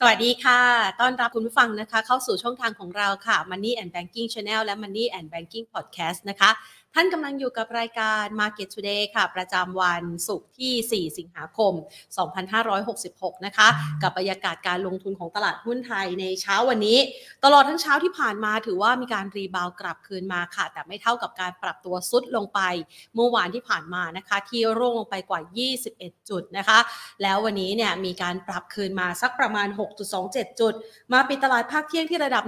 สวัสดีค่ะ ต้อนรับคุณผู้ฟังนะคะ เข้าสู่ช่องทางของเราค่ะ Money and Banking Channel และ Money and Banking Podcast นะคะ ท่านกำลังอยู่กับรายการ Market Today ค่ะ ประจำวันศุกร์ที่ 4 สิงหาคม 2566 นะคะ กับบรรยากาศการลงทุนของตลาดหุ้นไทยในเช้าวันนี้ ตลอดทั้งเช้าที่ผ่านมาถือว่ามีการรีบาวกลับคืนมาค่ะ แต่ไม่เท่ากับการปรับตัวซุดลงไป เมื่อวานที่ผ่านมานะคะ ที่ร่วงลงไปกว่า 21 จุดนะคะ แล้ววันนี้เนี่ยมีการปรับคืนมาสักประมาณ 6.27 จุด มาปิดตลาดภาคเที่ยงที่ระดับ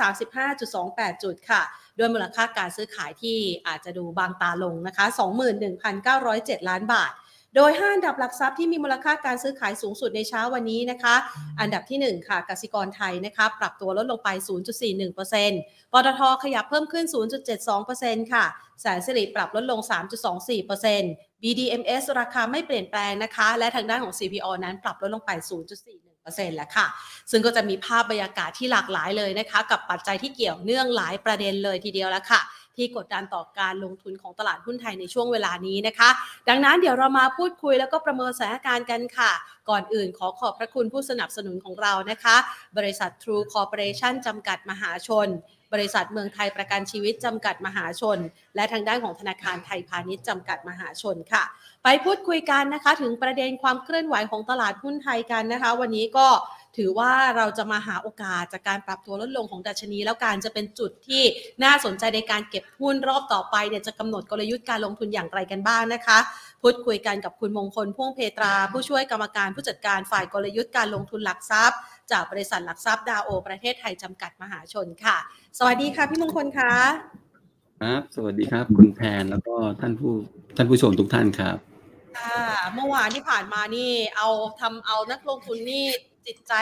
1,535.28 จุดค่ะ ด้วยมูลค่าการซื้อขายที่อาจจะดูบางตาลงนะคะ 21,907 ล้านบาท โดย 5 อันดับหลักทรัพย์ที่มีมูลค่าการซื้อขายสูงสุดในเช้าวันนี้นะคะ อันดับที่ 1 ค่ะกสิกรไทยนะคะ ปรับตัวลดลงไป 0.41%ปตทขยับเพิ่มขึ้น 0.72%ค่ะแสนสิริปรับลดลง 3.24% BDMs ราคาไม่เปลี่ยนแปลงนะคะ และทางด้านของ CPO นั้นปรับลดลงไป 0.4 10%แล้วค่ะ ซึ่งก็จะมีภาพบรรยากาศที่หลากหลายเลยนะคะ กับปัจจัยที่เกี่ยวเนื่องหลายประเด็นเลยทีเดียวแล้วค่ะ ที่กดดันต่อการลงทุนของตลาดหุ้นไทยในช่วงเวลานี้นะคะ ดังนั้นเดี๋ยวเรามาพูดคุยแล้วก็ประเมินสถานการณ์กันค่ะ ก่อนอื่นขอขอบพระคุณผู้สนับสนุนของเรานะคะ บริษัท True Corporation จำกัดมหาชน บริษัทเมืองไทยประกันชีวิตจำกัดมหาชน และทางด้านของธนาคารไทยพาณิชย์จำกัดมหาชนค่ะ ไปพูดคุยกันนะคะ ถึงประเด็นความเคลื่อนไหวของตลาดหุ้นไทยกันนะคะ วันนี้ก็ถือว่าเราจะมาหาโอกาสจากการปรับตัวลดลงของดัชนี แล้วการจะเป็นจุดที่น่าสนใจในการเก็บหุ้นรอบต่อไปเนี่ยจะกำหนดกลยุทธ์การลงทุนอย่างไรกันบ้างนะคะ พูดคุยกันกับคุณมงคลพ่วงเพตรา ผู้ช่วยกรรมการผู้จัดการฝ่ายกลยุทธ์การลงทุนหลักทรัพย์ จากบริษัทหลักทรัพย์ดาโอ ประเทศไทยจำกัดมหาชนค่ะ สวัสดีค่ะพี่มงคลคะครับ สวัสดีครับ คุณแพนแล้วก็ท่านผู้ท่านผู้ชมทุกท่านครับ ค่ะ เมื่อวานที่ผ่านมานี่ เอาทำเอานักลงทุนนี่ จิตใจ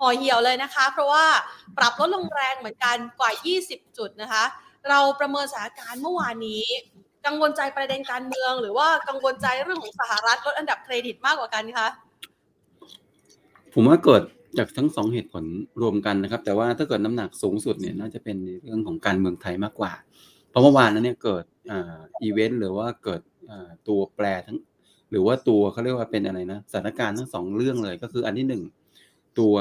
ห่อเหี่ยวเลยนะคะ เพราะว่าปรับลดลงแรงเหมือนกันกว่า 20 จุดนะคะ เราประเมินสถานการณ์เมื่อวานนี้ กังวลใจประเด็นการเมือง หรือว่ากังวลใจเรื่องของสหรัฐลดอันดับเครดิตมากกว่ากันคะผมว่าเกิดจากทั้งสองเหตุผลรวมกันนะครับ แต่ว่าถ้าเกิดน้ำหนักสูงสุดเนี่ยน่าจะเป็นเรื่องของการเมืองไทยมากกว่า เพราะเมื่อวานนั้นเนี่ยเกิดอีเวนต์หรือว่าเกิดตัวแปรทั้ง หรือว่าตัวเขาเรียกว่าเป็นอะไรนะสถานการณ์ทั้งสองเรื่องเลย ก็คืออันที่หนึ่งตัว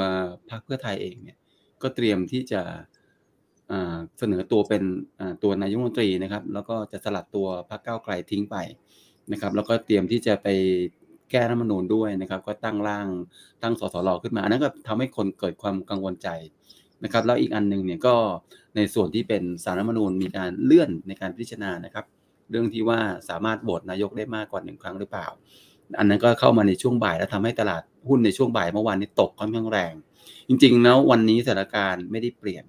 พรรคเพื่อไทยเองเนี่ยก็เตรียมที่จะเสนอตัวเป็นตัวนายกรัฐมนตรีนะครับ แล้วก็จะสลัดตัวพรรคก้าวไกลทิ้งไปนะครับ แล้วก็เตรียมที่จะไปแก้รัฐมนูญด้วยนะครับ ก็ตั้งร่างตั้งสสรขึ้นมา อันนั้นก็ทำให้คนเกิดความกังวลใจนะครับ แล้วอีกอันหนึ่งเนี่ยก็ในส่วนที่เป็นสารรัฐมนูญมีการเลื่อนในการพิจารณานะครับ เรื่องที่ว่าสามารถโหวตนายกได้มากกว่าหนึ่งครั้งหรือเปล่า อันนั้นก็เข้ามาในช่วงบ่ายแล้วทำให้ตลาดหุ้นในช่วงบ่ายเมื่อวานนี้ตกค่อนข้างแรง จริงๆแล้ววันนี้สถานการณ์ไม่ได้เปลี่ยน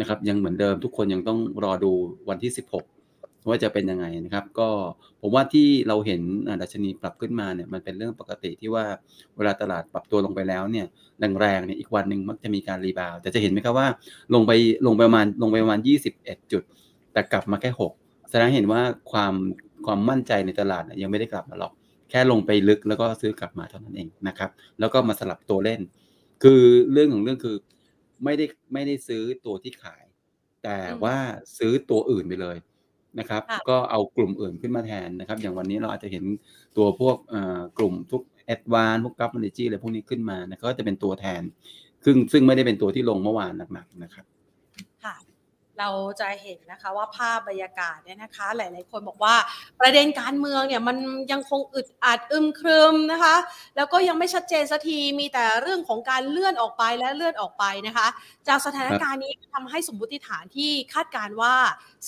นะครับ ยังเหมือนเดิมทุกคนยังต้องรอดูวันที่ 16 ว่าจะเป็นยังไงนะครับ ก็ผมว่าที่เราเห็นดัชนีปรับขึ้นมาเนี่ยมันเป็นเรื่องปกติที่ว่าเวลาตลาดปรับตัวลงไปแล้วเนี่ยแรงๆเนี่ยอีกวันหนึ่งมักจะมีการรีบาวแต่จะเห็นไหมครับว่าลงไปลงไปประมาณลงไปประมาณ 21 จุด แต่กลับมาแค่ 6 แสดงเห็นว่าความความมั่นใจในตลาดยังไม่ได้กลับมาหรอก แค่ลงไปลึกแล้วก็ซื้อกลับมาเท่านั้นเองนะครับ แล้วก็มาสลับตัวเล่น คือเรื่องของเรื่องคือไม่ได้ไม่ได้ซื้อตัวที่ขาย แต่ว่าซื้อตัวอื่นไปเลยนะครับ ก็เอากลุ่มอื่นขึ้นมาแทนนะครับ อย่างวันนี้เราอาจจะเห็นตัวพวกกลุ่มทุกแอดวานพวกกัฟมันจีอะไรพวกนี้ขึ้นมานะก็จะเป็นตัวแทนซึ่งซึ่งไม่ได้เป็นตัวที่ลงเมื่อวานหนักๆนะครับ เราจะเห็นนะคะว่าภาพบรรยากาศเนี่ยนะคะ หลาย ๆ คนบอกว่าประเด็นการเมืองเนี่ยมันยังคงอึดอัดอึมครึมนะคะ แล้วก็ยังไม่ชัดเจนสักทีมีแต่เรื่องของการเลื่อนออกไปและเลื่อนออกไปนะคะ จากสถานการณ์นี้ทำให้สมมติฐานที่คาดการณ์ว่า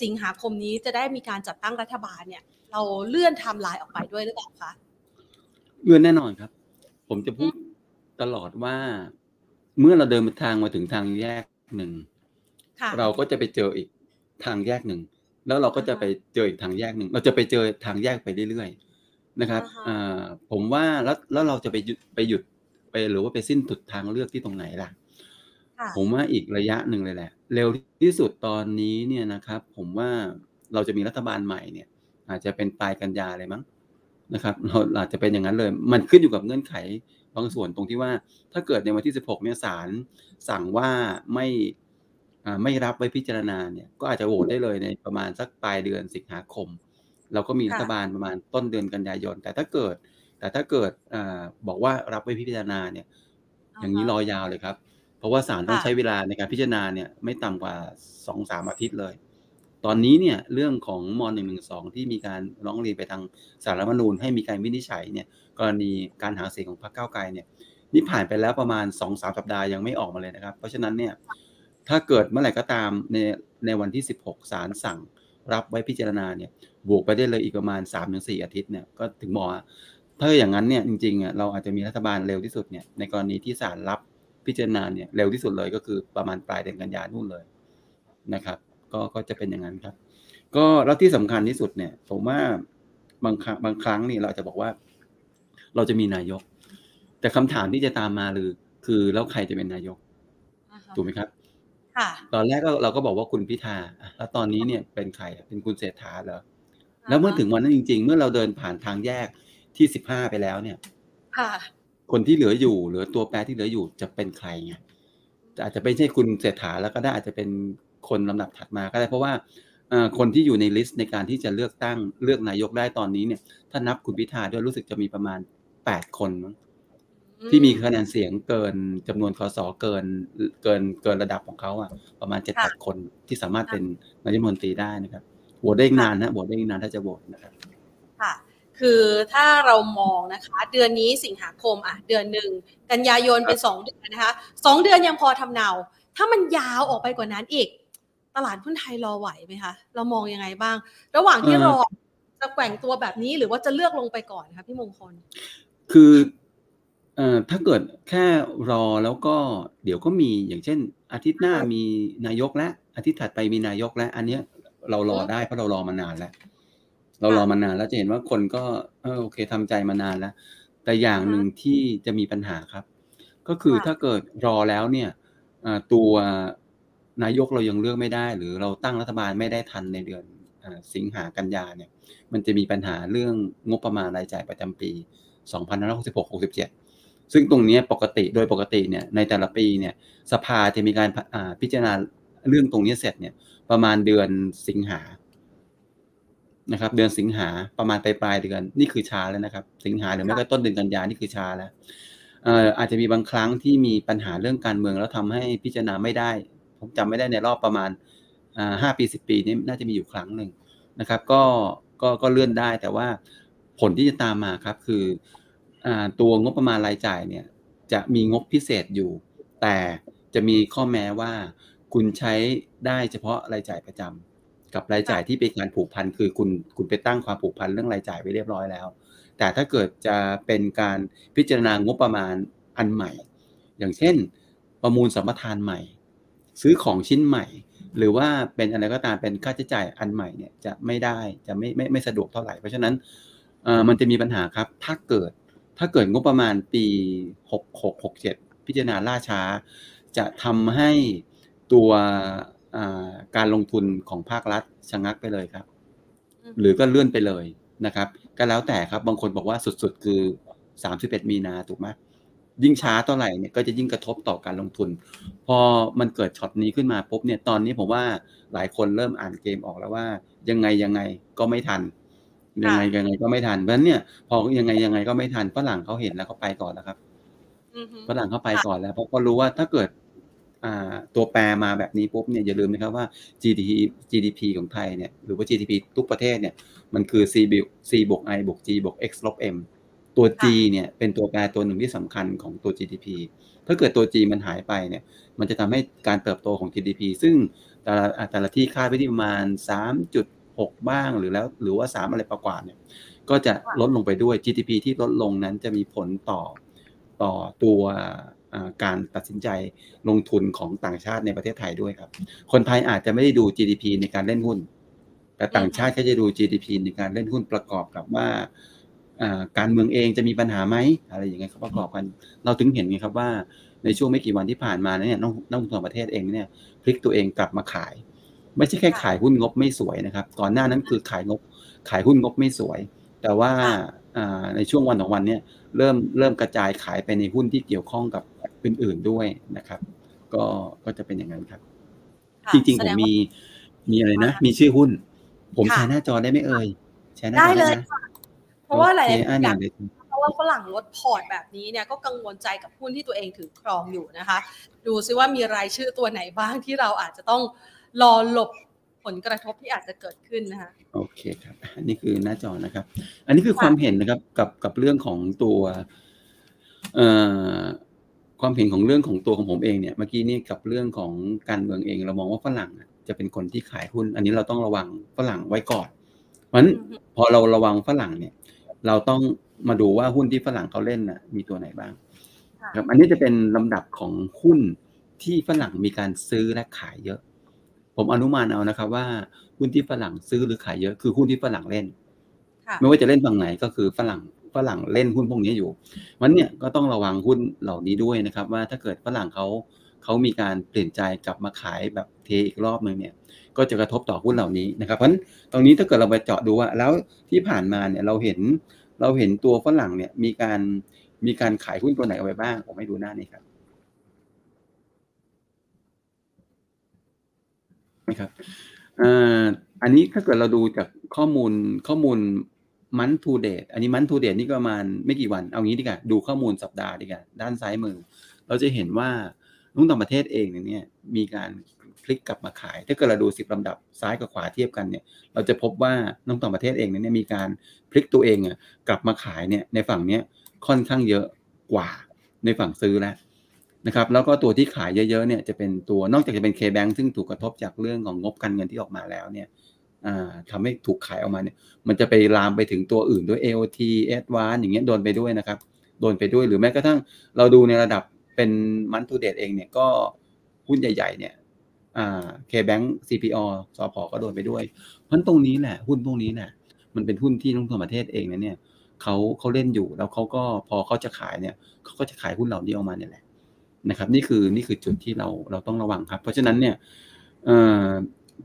สิงหาคมนี้จะได้มีการจัดตั้งรัฐบาลเนี่ย เราเลื่อนไทม์ไลน์ออกไปด้วยหรือเปล่าคะเลื่อนแน่นอนครับ ผมจะพูดตลอดว่า เมื่อเราเดินทางมาถึงทางแยกหนึ่ง เราก็จะไปเจออีกทางแยกหนึ่ง แล้วเราก็จะไปเจออีกทางแยกหนึ่ง เราจะไปเจอทางแยกไปเรื่อยๆนะครับผมว่าแล้วแล้วเราจะไปหยุดไปหยุดไปหรือว่าไปสิ้นสุดทางเลือกที่ตรงไหนล่ะ ผมว่าอีกระยะหนึ่งเลยแหละ เร็วที่สุดตอนนี้เนี่ยนะครับ ผมว่าเราจะมีรัฐบาลใหม่เนี่ย อาจจะเป็นปลายกันยาเลยมั้งนะครับเราอาจจะเป็นอย่างนั้นเลย มันขึ้นอยู่กับเงื่อนไขบางส่วนตรงที่ว่าถ้าเกิดในวันที่ 16เนี่ยศาลสั่งว่าไม่ ไม่รับไว้พิจารณาเนี่ยก็อาจจะโหวตได้เลยในประมาณสักปลายเดือนสิงหาคม เราก็มีรัฐบาลประมาณต้นเดือนกันยายน แต่ถ้าเกิด แต่ถ้าเกิดอบอกว่ารับไว้พิจารณาเนี่ยอย่างนี้รอยาวเลยครับ เพราะว่าศาลต้องค่ะใช้เวลาในการพิจารณาเนี่ยไม่ต่ำกว่าสองสามอาทิตย์เลย ตอนนี้เนี่ยเรื่องของม .112 ที่มีการร้องเรียนไปทางสารรัฐธรรมนูญให้มีการวินิจฉัยเนี่ยกรณีการหาเสียงของพรรคก้าวไกลเนี่ยนี่ผ่านไปแล้วประมาณ2อสสัปดาห์ยังไม่ออกมาเลยนะครับ เพราะฉะนั้นเนี่ย ถ้าเกิดเมื่อไหร่ก็ตามในในวันที่ 16ศาลสั่งรับไว้พิจารณาเนี่ยบวกไปได้เลยอีกประมาณ 3-4 อาทิตย์เนี่ยก็ถึงบอกว่าถ้าอย่างนั้นเนี่ยจริงๆอะเราอาจจะมีรัฐบาลเร็วที่สุดเนี่ยในกรณีที่ศาลรับพิจารณาเนี่ยเร็วที่สุดเลยก็คือประมาณปลายเดือนกันยายนนู่นเลยนะครับ ก็ก็จะเป็นอย่างนั้นครับ ก็แล้วที่สำคัญที่สุดเนี่ย ผมว่าบางครั้งบางครั้งนี่เราอาจจะบอกว่า เราจะมีนายก แต่คำถามที่จะตามมาคือคือแล้วใครจะเป็นนายกอ่าฮะถูกไหมครับค่ะ ตอนแรกก็เราก็บอกว่าคุณพิธาอะแล้วตอนนี้เนี่ยเป็นใครอะเป็นคุณเศรษฐาเหรอแล้วเมื่อถึงวันนั้นจริง ๆ เมื่อเราเดินผ่านทางแยกที่สิบห้าไปแล้วเนี่ยค่ะคนที่เหลืออยู่เหลือตัวแปรที่เหลืออยู่จะเป็นใครไงอาจจะไม่ใช่คุณเศรษฐาแล้วก็ได้อาจจะเป็นคนลำดับถัดมาก็ได้เพราะว่าเอ่อคนที่อยู่ในลิสต์ในการที่จะเลือกตั้งเลือกนายกได้ตอนนี้เนี่ย ถ้านับคุณพิธาด้วยรู้สึกจะมีประมาณแปดคนมั้ง ที่มีคะแนนเสียงเกินจำนวนคสเกินเกินเกินระดับของเขาอะ ประมาณเจ็ดแปดคนที่สามารถเป็นนายกรัฐมนตรีได้นะครับโหวตได้อีกนานนะโหวตได้อีกนานถ้าจะโหวตนะครับค่ะคือถ้าเรามองนะคะ เดือนนี้สิงหาคมอะเดือนหนึ่งกันยายนเป็นสองเดือนนะคะสองเดือนยังพอทำเนา ถ้ามันยาวออกไปกว่านั้นอีก ตลาดหุ้นไทยรอไหวไหมคะ เรามองยังไงบ้าง ระหว่างที่เอ่อรอจะแกว่งตัวแบบนี้หรือว่าจะเลือกลงไปก่อนคะพี่มงคล คือ เอ่อถ้าเกิดแค่รอแล้วก็เดี๋ยวก็มีอย่างเช่น อาทิตย์หน้ามีนายกและ อาทิตย์ถัดไปมีนายกและ อันเนี้ยเรารอได้เพราะเรารอมานานแล้ว เรารอมานานแล้วจะเห็นว่าคนก็เออโอเคทำใจมานานแล้ว แต่อย่างหนึ่งที่จะมีปัญหาครับ ก็คือค่ะถ้าเกิดรอแล้วเนี่ยเอ่อตัวนายกเรายังเลือกไม่ได้ หรือเราตั้งรัฐบาลไม่ได้ทันในเดือนเอ่อสิงหากันยาเนี่ย มันจะมีปัญหาเรื่องงบประมาณรายจ่ายประจำปี 2566-67 ซึ่งตรงเนี้ยปกติโดยปกติเนี่ยในแต่ละปีเนี่ยสภาจะมีการอ่าพิจารณาเรื่องตรงเนี้ยเสร็จเนี่ยประมาณเดือนสิงหานะครับ เดือนสิงหาประมาณปลายปลายๆเดือนนี่คือช้าแล้วนะครับ สิงหาหรือไม่ก็ต้นเดือนกันยานี่คือช้าแล้วเอ่ออาจจะมีบางครั้งที่มีปัญหาเรื่องการเมืองแล้วทำให้พิจารณาไม่ได้ ผมจำไม่ได้ในรอบประมาณอ่าห้าปีสิบปีนี้น่าจะมีอยู่ครั้งหนึ่งนะครับ ก็ก็ก็เลื่อนได้แต่ว่าผลที่จะตามมาครับ คืออา ตัวงบประมาณรายจ่ายเนี่ยจะมีงบพิเศษอยู่ แต่จะมีข้อแม้ว่า คุณใช้ได้เฉพาะรายจ่ายประจำกับรายจ่ายที่เป็นการผูกพันคือคุณคุณไปตั้งความผูกพันเรื่องรายจ่ายไว้เรียบร้อยแล้ว แต่ถ้าเกิดจะเป็นการพิจารณางบประมาณอันใหม่ อย่างเช่น ประมูลสัมปทานใหม่ ซื้อของชิ้นใหม่ หรือว่าเป็นอะไรก็ตามเป็นค่าใช้จ่ายอันใหม่เนี่ยจะไม่ได้จะไม่ไม่ไม่สะดวกเท่าไหร่เพราะฉะนั้นเอ่อมันจะมีปัญหาครับถ้าเกิด ถ้าเกิดงบประมาณปี 6 6 6 7 พิจารณาล่าช้า จะทำให้ตัวอ่าการลงทุนของภาครัฐชะงักไปเลยครับ หรือก็เลื่อนไปเลยนะครับ ก็แล้วแต่ครับบางคนบอกว่าสุดๆ คือ 31 มีนาถูกไหมยิ่งช้าเท่าไหร่เนี่ยก็จะยิ่งกระทบต่อการลงทุน พอมันเกิดช็อตนี้ขึ้นมาปุ๊บเนี่ยตอนนี้ผมว่าหลายคนเริ่มอ่านเกมออกแล้วว่า ยังไงยังไงก็ไม่ทัน ยังไงยังไงก็ไม่ทันเพราะฉะนั้นเนี่ยพอยังไงยังไงก็ไม่ทันฝรั่งเขาเห็นแล้วเขาไปก่อนแล้วครับอือฮึฝรั่งเข้าไปก่อนแล้วเพราะเขารู้ว่าถ้าเกิดอ่าตัวแปรมาแบบนี้ปุ๊บเนี่ยอย่าลืมนะครับว่า GDP GDP ของไทยเนี่ยหรือว่า GDP ทุกประเทศเนี่ยมันคือ C บวก C บวก I บวก G บวก X ลบ M ตัว G เนี่ยเป็นตัวแปรตัวหนึ่งที่สำคัญของตัว GDP ถ้าเกิดตัว G มันหายไปเนี่ยมันจะทำให้การเติบโตของ GDP ซึ่งแต่ละอ่าแต่ละที่คาดไว้ที่ประมาณ 3.6บ้างหรือแล้วหรือว่า 3 อะไรประกว่าเนี่ยก็จะลดลงไปด้วย GDP ที่ลดลงนั้นจะมีผลต่อต่อตัวอ่าการตัดสินใจลงทุนของต่างชาติในประเทศไทยด้วยครับ คนไทยอาจจะไม่ได้ดู GDP ในการเล่นหุ้น แต่ต่างชาติก็จะดู GDP ในการเล่นหุ้นประกอบกับว่าอ่าการเมืองเองจะมีปัญหาไหมอะไรอย่างเงี้ยครับประกอบกัน เราถึงเห็นไงครับว่าในช่วงไม่กี่วันที่ผ่านมาเนี่ยนักนักลงทุนต่างประเทศเองเนี่ยพลิกตัวเองกลับมาขาย ไม่ใช่แค่ขายหุ้นงบไม่สวยนะครับ ก่อนหน้านั้นคือขายงบขายหุ้นงบไม่สวย แต่ว่าอ่าในช่วงวันสองวันเนี่ยเริ่มเริ่มกระจายขายไปในหุ้นที่เกี่ยวข้องกับอื่นๆด้วยนะครับ ก็ก็จะเป็นอย่างนั้นครับค่ะจริงๆแสผมดว่ามีมีอะไรนะว่ามีชื่อหุ้น ผมค่ะแชร์หน้าจอได้ไหมเอ่ยแชร์หน้าได้จอเลได้ยนะค่ะเพราะว่าหลายโอเคๆอ่าอเนี่ยายกเดี๋ยวเพราะว่าว่าฝรั่งลดพอร์ตแบบนี้เนี่ยก็กังวลใจกับหุ้นที่ตัวเองถือครองอยู่นะคะ ดูซิว่ามีรายชื่อตัวไหนบ้างที่เราอาจจะต้อง รอหลบผลกระทบที่อาจจะเกิดขึ้นนะคะโอเคครับอันนี้คือหน้าจอนะครับ อันนี้คือความเห็นนะครับกับกับเรื่องของตัวเอ่อความเห็นของเรื่องของตัวของผมเองเนี่ยเมื่อกี้นี่กับเรื่องของการเมืองเอง เรามองว่าฝรั่งจะเป็นคนที่ขายหุ้น อันนี้เราต้องระวังฝรั่งไว้ก่อนเพราะฉะนั้นพอเราระวังฝรั่งเนี่ย เราต้องมาดูว่าหุ้นที่ฝรั่งเขาเล่นน่ะมีตัวไหนบ้างครับอันนี้จะเป็นลำดับของหุ้นที่ฝรั่งมีการซื้อและขายเยอะ ผมอนุมานเอานะครับว่าหุ้นที่ฝรั่งซื้อหรือขายเยอะคือหุ้นที่ฝรั่งเล่น ไม่ว่าจะเล่นฝั่งไหนก็คือฝรั่งฝรั่งเล่นหุ้นพวกนี้อยู่มันเนี่ยก็ต้องระวังหุ้นเหล่านี้ด้วยนะครับ ว่าถ้าเกิดฝรั่งเขาเขามีการเปลี่ยนใจกลับมาขายแบบเทอีกรอบนึงเนี่ยก็จะกระทบต่อหุ้นเหล่านี้นะครับเพราะฉะนั้นตรงนี้ถ้าเกิดเราไปเจาะดูว่าแล้วที่ผ่านมาเนี่ยเราเห็นเราเห็นตัวฝรั่งเนี่ยมีการมีการขายหุ้นตัวไหนเอาไว้บ้างผมให้ดูหน้านี้ครับ นะครับอันนี้ถ้าเกิดเราดูจากข้อมูลข้อมูลมันทูเดตอันนี้มันทูเดตนี่ก็ประมาณไม่กี่วัน เอางี้ดีกว่าดูข้อมูลสัปดาห์ดีกว่าด้านซ้ายมือ เราจะเห็นว่านุ่งต่างประเทศเองเนี่ยมีการพลิกกลับมาขาย ถ้าเกิดเราดูสิบลำดับซ้ายกับขวาเทียบกันเนี่ย เราจะพบว่านุ่งต่างประเทศเองเนี่ยมีการพลิกตัวเองอะกลับมาขายเนี่ยในฝั่งเนี้ยค่อนข้างเยอะกว่าในฝั่งซื้อแล้ว นะครับแล้วก็ตัวที่ขายเยอะๆเนี่ยจะเป็นตัวนอกจากจะเป็น K-Bank ซึ่งถูกกระทบจากเรื่องของงบการเงินที่ออกมาแล้วเนี่ยทำให้ถูกขายออกมาเนี่ยมันจะไปลามไปถึงตัวอื่นด้วย AOT Advance อย่างเงี้ยโดนไปด้วยนะครับโดนไปด้วยหรือแม้กระทั่งเราดูในระดับเป็นมันทูเดตเองเนี่ยก็หุ้นใหญ่ ๆ เนี่ยอ่า K-Bank CPO สพก็โดนไปด้วย เพราะตรงนี้แหละหุ้นพวกนี้เนี่ยมันเป็นหุ้นที่ลงทุนประเทศเองนะเนี่ยเขาเขาเล่นอยู่แล้วเขาก็พอเขาจะขายเนี่ยเขาก็จะขายหุ้นเหล่านี้ออกมาเนี่ยแหละ นะครับ นี่คือนี่คือจุดที่เราเราต้องระวังครับ เพราะฉะนั้นเนี่ย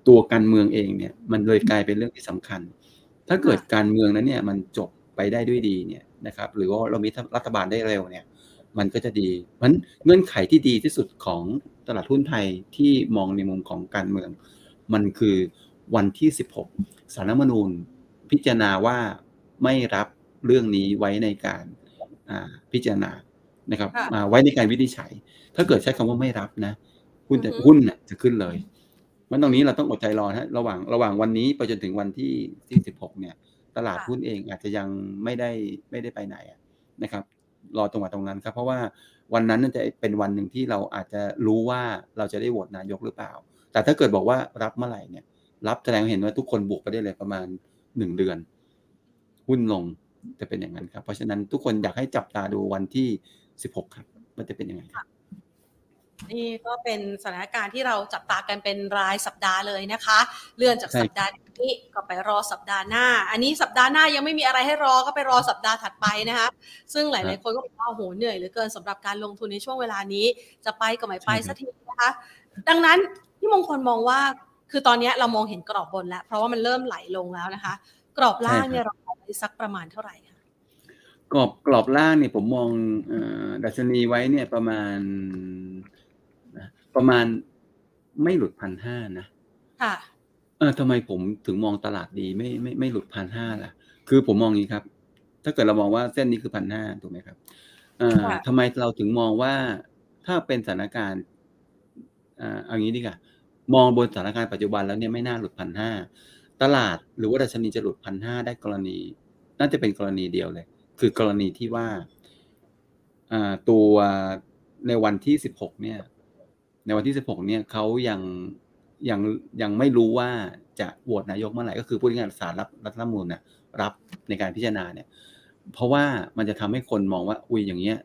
ตัวการเมืองเองเนี่ยมันเลยกลายเป็นเรื่องที่สำคัญ ถ้าเกิดการเมืองนั้นเนี่ยมันจบไปได้ด้วยดีเนี่ยนะครับ หรือว่าเรามีรัฐบาลได้เร็วเนี่ย มันก็จะดีเพราะเงื่อนไขที่ดีที่สุดของตลาดหุ้นไทยที่มองในมุมของการเมือง มันคือวันที่ 16สารมนูญพิจารณาว่าไม่รับเรื่องนี้ไว้ในการพิจารณา นะครับไว้ในการวินิจฉัย ถ้าเกิดใช้คำว่าไม่รับนะหุ้นหุ้นจะขึ้นเลยมันตรงนี้เราต้องอดใจรอฮะระหว่างระหว่างวันนี้ไปจนถึงวันที่ที่สิบหกเนี่ย ตลาดหุ้นเองอาจจะยังไม่ได้ไม่ได้ไปไหนนะครับ รอตรงวันตรงนั้นครับ เพราะว่าวันนั้นจะเป็นวันหนึ่งที่เราอาจจะรู้ว่าเราจะได้โหวตนายกหรือเปล่า แต่ถ้าเกิดบอกว่ารับเมื่อไหร่เนี่ย รับแสดงเห็นว่าทุกคนบวกไปได้เลยประมาณหนึ่งเดือน หุ้นลงจะเป็นอย่างนั้นครับ เพราะฉะนั้นทุกคนอยากให้จับตาดูวันที่ สิบหกครับ มันจะเป็นยังไงครับนี่ก็เป็นสถานการณ์ที่เราจับตากันเป็นรายสัปดาห์เลยนะคะ เลื่อนจากสัปดาห์นี้ก็ไปรอสัปดาห์หน้า อันนี้สัปดาห์หน้ายังไม่มีอะไรให้รอก็ไปรอสัปดาห์ถัดไปนะคะซึ่งหลาย ๆ คนก็บอกว่าโอ้โหเหนื่อยเหลือเกินสำหรับการลงทุนในช่วงเวลานี้ จะไปก็ไม่ไปสักทีนะคะดังนั้นที่มงคลมองว่า คือตอนนี้เรามองเห็นกรอบบนแล้ว เพราะว่ามันเริ่มไหลลงแล้วนะคะ กรอบล่างเนี่ยเราไปสักประมาณเท่าไหร่คะ กรอบกรอบล่างเนี่ยผมมองดัชนีไว้เนี่ยประมาณประมาณไม่หลุดพันห้านะ ค่ะ เออทำไมผมถึงมองตลาดดีไม่ไม่ไม่หลุดพันห้าล่ะ คือผมมองอย่างนี้ครับ ถ้าเกิดเรามองว่าเส้นนี้คือพันห้าถูกไหมครับเอ่อทำไมเราถึงมองว่าถ้าเป็นสถานการณ์อ่าเอางี้ดีกว่ามองบนสถานการณ์ปัจจุบันแล้วเนี่ยไม่น่าหลุดพันห้าตลาดหรือว่าดัชนีจะหลุดพันห้าได้กรณี น่าจะเป็นกรณีเดียวเลย คือกรณีที่ว่าตัวในวันที่สิบหกเนี่ย ในวันที่16เนี่ยเขายังยังยังไม่รู้ว่าจะโหวตนายกเมื่อไหร่ก็คือผู้ที่งานสารรับรัฐธรรมนูญเนี่ยรับในการพิจารณาเนี่ย เพราะว่ามันจะทำให้คนมองว่าอุ้ยอย่างเงี้ย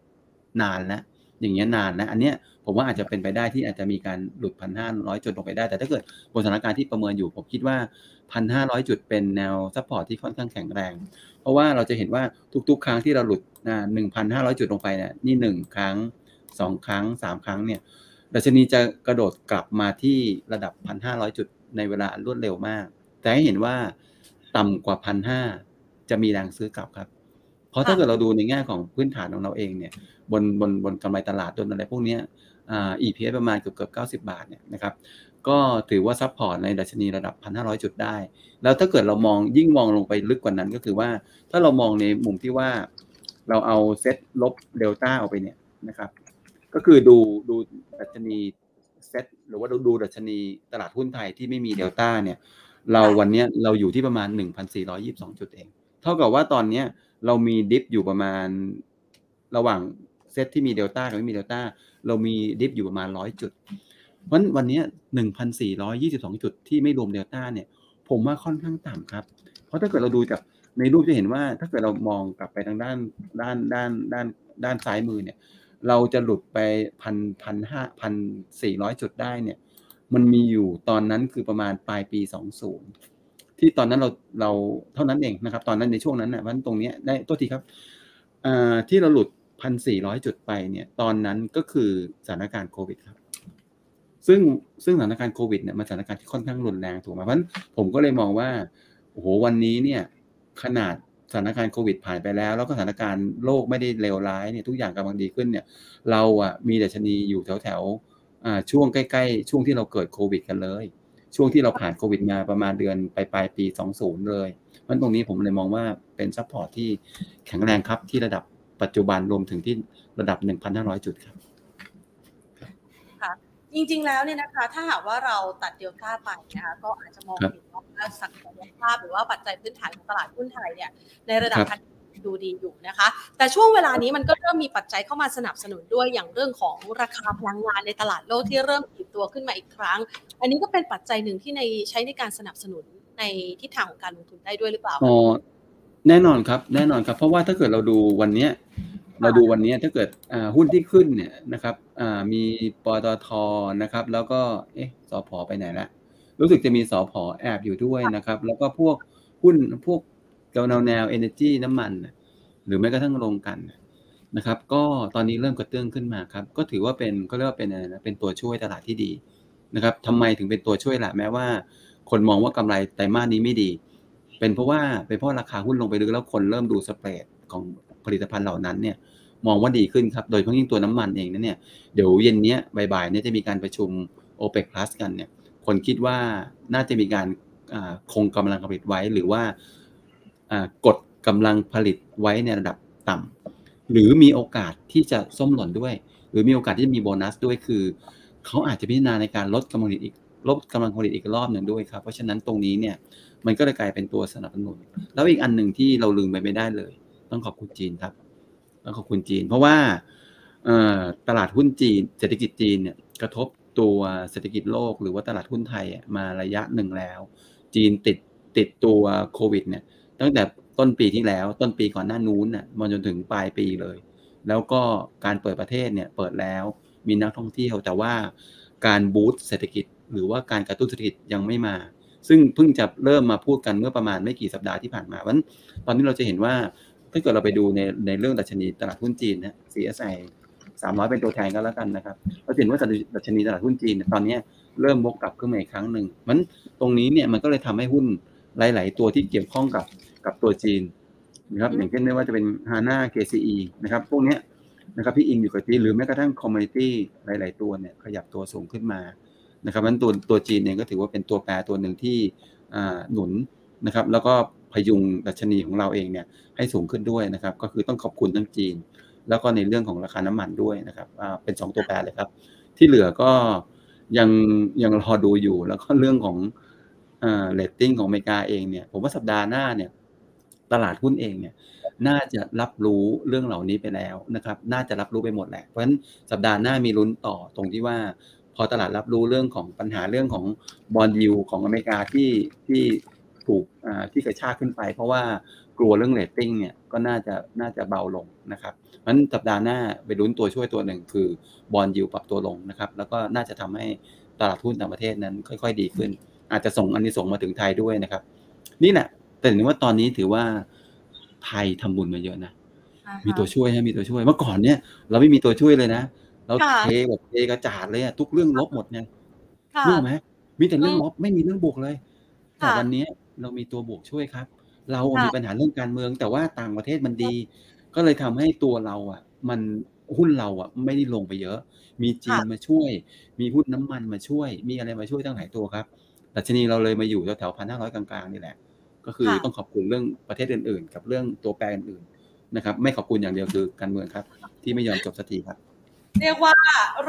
นานแล้วอย่างเงี้ยนานนะอันเนี้ยผมว่าอาจจะเป็นไปได้ที่อาจจะมีการหลุดพันห้าร้อยจุดลงไปได้ แต่ถ้าเกิดบนสถานการณ์ที่ประเมินอยู่ ผมคิดว่า พันห้าร้อยจุดเป็นแนว support ที่ค่อนข้างแข็งแรง เพราะว่าเราจะเห็นว่าทุกๆ ครั้งที่เราหลุดหนึ่งพันห้าร้อยจุดลงไปเนี่ยนี่หนึ่งครั้งสองครั้งสามครั้งเนี่ยดัชนีจะกระโดดกลับมาที่ระดับ 1,500 จุดในเวลารวดเร็วมาก แต่ให้เห็นว่าต่ำกว่า 1,500 จะมีแรงซื้อกลับครับ เพราะถ้าเกิดเราดูในแง่ของพื้นฐานของเราเองเนี่ยบนบนบนกำไรตลาดโดนอะไรพวกนี้อ่า EPS ประมาณเกือบเกือบ90 บาทเนี่ยนะครับ ก็ถือว่าซับพอร์ตในดัชนีระดับ 1,500 จุดได้ แล้วถ้าเกิดเรามองยิ่งมองลงไปลึกกว่านั้นก็คือว่า ถ้าเรามองในมุมที่ว่า เราเอาเซตลบเดลต้าออกไปเนี่ยนะครับ ก็คือดูดูดัชนีเซตหรือว่าดูดัชนีตลาดหุ้นไทยที่ไม่มีเดลต้าเนี่ย เราวันนี้เราอยู่ที่ประมาณ 1,422 จุดเอง เท่ากับว่าตอนนี้เรามี diff อยู่ประมาณระหว่างเซตที่มีเดลต้ากับไม่มีเดลต้าเรามี diff อยู่ประมาณ 100 จุด เพราะวันนี้1,422จุดที่ไม่รวมเดลต้าเนี่ย ผมว่าค่อนข้างต่ำครับ เพราะถ้าเกิดเราดูจากในรูปจะเห็นว่า ถ้าเกิดเรามองกลับไปทางด้านด้านด้านด้านด้านซ้ายมือเนี่ย เราจะหลุดไปพันพันห้าพันสี่ร้อยจุดได้เนี่ย มันมีอยู่ตอนนั้นคือประมาณปลายปีสองศูนย์ที่ตอนนั้นเราเราเท่านั้นเองนะครับ ตอนนั้นในช่วงนั้นนะวันตรงนี้ได้ตัวทีครับที่เราหลุดพันสี่ร้อยจุดไปเนี่ย ตอนนั้นก็คือสถานการณ์โควิดครับ ซึ่งซึ่งสถานการณ์โควิดเนี่ยมันสถานการณ์ที่ค่อนข้างรุนแรงถูกไหมเพราะฉะนั้นผมก็เลยมองว่าโอ้โหวันนี้เนี่ยขนาดสถานการณ์โควิดผ่านไปแล้ว แล้วก็สถานการณ์โลกไม่ได้เลวร้ายเนี่ยทุกอย่างกำลังดีขึ้นเนี่ยเราอะมีดัชนีอยู่แถวแถวช่วงใกล้ๆ ช่วงที่เราเกิดโควิดกันเลย ช่วงที่เราผ่านโควิดมาประมาณเดือนปลายปลายปี 20 เลยมันตรงนี้ผมเลยมองว่าเป็น support ที่แข็งแรงครับที่ระดับปัจจุบันรวมถึงที่ระดับ 1,500 จุดครับ จริงๆแล้วเนี่ยนะคะ ถ้าหากว่าเราตัดเดลต้าไปนะคะก็อาจจะมองเห็นว่าศักยภาพหรือว่าปัจจัยพื้นฐานของตลาดหุ้นไทยเนี่ยในระดับพันดูดีอยู่นะคะ แต่ช่วงเวลานี้มันก็เริ่มมีปัจจัยเข้ามาสนับสนุนด้วยอย่างเรื่องของราคาพลังงานในตลาดโลกที่เริ่มดีดตัวขึ้นมาอีกครั้ง อันนี้ก็เป็นปัจจัยหนึ่งที่ในใช้ในการสนับสนุนในทิศทางของการลงทุนได้ด้วยหรือเปล่าอ๋อแน่นอนครับ แน่นอนครับ เพราะว่าถ้าเกิดเราดูวันเนี้ย เราดูวันนี้ถ้าเกิดหุ้นที่ขึ้นเนี่ยนะครับมีปตทนะครับ แล้วก็เอ๊ะสพไปไหนละรู้สึกจะมีสพแอบอยู่ด้วยนะครับ แล้วก็พวกหุ้นพวกแนวแนวเอเนจีน้ำมัน หรือแม้กระทั่งลงกันนะครับ ก็ตอนนี้เริ่มกระเตื้องขึ้นมาครับ ก็ถือว่าเป็นก็เรียกว่าเป็นอะไรนะเป็นตัวช่วยตลาดที่ดีนะครับทำไมถึงเป็นตัวช่วยล่ะแม้ว่า คนมองว่ากำไรไตรมาสนี้ไม่ดี เป็นเพราะว่าเป็นเพราะราคาหุ้นลงไปลึกแล้วคนเริ่มดูสเปรดของผลิตภัณฑ์เหล่านั้นเนี่ย มองว่าดีขึ้นครับ โดยเฉพาะยิ่งตัวน้ำมันเองนะเนี่ยเดี๋ยวเย็นนี้บ่ายๆเนี่ยจะมีการประชุม o p e ป Plus กันเนี่ยคนคิดว่าน่าจะมีการคงกำลังผลิตไว้หรือว่ากดกำลังผลิตไว้ในระดับต่ำหรือมีโอกาสที่จะส้มหล่นด้วย หรือมีโอกาสที่จะมีโบนัสด้วยคือเขาอาจจะพิจารณาในการลดกำลังผลิตอีกลดกำลังผลิตอีกรอบหนึ่งด้วยครับ เพราะฉะนั้นตรงนี้เนี่ยมันก็เลยกลายเป็นตัวสนับสนุน แล้วอีกอันหนึ่งที่เราลืมไปไม่ได้เลย ต้องขอบคุณจีนครับ ต้องขอบคุณจีน เพราะว่าตลาดหุ้นจีน เศรษฐกิจจีนเนี่ยกระทบตัวเศรษฐกิจโลก หรือว่าตลาดหุ้นไทยมาระยะหนึ่งแล้ว จีนติดติดตัวโควิดเนี่ยตั้งแต่ต้นปีที่แล้วต้นปีก่อนหน้านู้นน่ะมาจนถึงปลายปีเลย แล้วก็การเปิดประเทศเนี่ยเปิดแล้วมีนักท่องเที่ยว แต่ว่าการบูสต์เศรษฐกิจ หรือว่าการกระตุ้นเศรษฐกิจยังไม่มา ซึ่งเพิ่งจะเริ่มมาพูดกันเมื่อประมาณไม่กี่สัปดาห์ที่ผ่านมาวันตอนนี้เราจะเห็นว่า ถ้าเกิดเราไปดูในในเรื่องดัชนีตลาดหุ้นจีนนะ CSI 300 เป็นตัวแทนก็แล้วกันนะครับเราเห็นว่าดัชนีตลาดหุ้นจีนตอนนี้เริ่มบกกลับขึ้นมาอีกครั้งหนึ่งมันตรงนี้เนี่ยมันก็เลยทำให้หุ้นหลาย ๆ ตัวที่เกี่ยวข้องกับกับตัวจีนนะครับอย่างเช่นไม่ว่าจะเป็น HANA KCE นะครับพวกนี้นะครับที่อิงอยู่กับจีนหรือแม้กระทั่งคอมมูนิตี้หลาย ๆ ตัวเนี่ยขยับตัวสูงขึ้นมานะครับนั้นตัวตัวจีนเองก็ถือว่าเป็นตัวแปรตัวหนึ่งที่หนุนนะครับแล้วก็ พยุงดัชนีของเราเองเนี่ยให้สูงขึ้นด้วยนะครับ ก็คือต้องขอบคุณทั้งจีน แล้วก็ในเรื่องของราคาน้ำมันด้วยนะครับเป็น 2 ตัวแปรเลยครับ ที่เหลือก็ยังยังรอดูอยู่แล้วก็เรื่องของเรตติ้งของอเมริกาเองเนี่ยผมว่าสัปดาห์หน้าเนี่ยตลาดหุ้นเองเนี่ยน่าจะรับรู้เรื่องเหล่านี้ไปแล้วนะครับ น่าจะรับรู้ไปหมดแหละเพราะฉะนั้นสัปดาห์หน้ามีลุ้นต่อตรงที่ว่า พอตลาดรับรู้เรื่องของปัญหาเรื่องของ bond yield ของอเมริกาที่ที่ ถูกที่กระชากขึ้นไป เพราะว่ากลัวเรื่องเรตติ้งเนี่ยก็น่าจะน่าจะเบาลงนะครับเพราะฉะนั้นสัปดาห์หน้าไปลุ้นตัวช่วยตัวหนึ่งคือ bond yield ปรับตัวลงนะครับ แล้วก็น่าจะทำให้ตลาดหุ้นต่างประเทศนั้นค่อย ๆ ดีขึ้น อาจจะส่งอันนี้ส่งมาถึงไทยด้วยนะครับ นี่แหละแต่ถึงว่าตอนนี้ถือว่าไทยทำบุญมาเยอะนะมีตัวช่วยฮะมีตัวช่วยเมื่อก่อนเนี่ย เราไม่มีตัวช่วยเลยนะเราเทแบบเทกระจาดเลยอะทุกเรื่องลบหมดเนี่ยรู้ไหมมีแต่เรื่องลบไม่มีเรื่องบวกเลยแต่วันนี้ เรามีตัวบวกช่วยครับ เรามีปัญหาเรื่องการเมือง แต่ว่าต่างประเทศมันดี ก็เลยทำให้ตัวเราอะ มันหุ้นเราอะไม่ได้ลงไปเยอะ มีจีนมาช่วย มีหุ้นน้ำมันมาช่วย มีอะไรมาช่วยตั้งหลายตัวครับดัชนีเราเลยมาอยู่แถวๆพันห้าร้อยกลางๆนี่แหละ ก็คือต้องขอบคุณเรื่องประเทศอื่นๆ กับเรื่องตัวแปรอื่นๆนะครับ ไม่ขอบคุณอย่างเดียวคือการเมืองครับ ที่ไม่ยอมจบสักทีครับเรียกว่า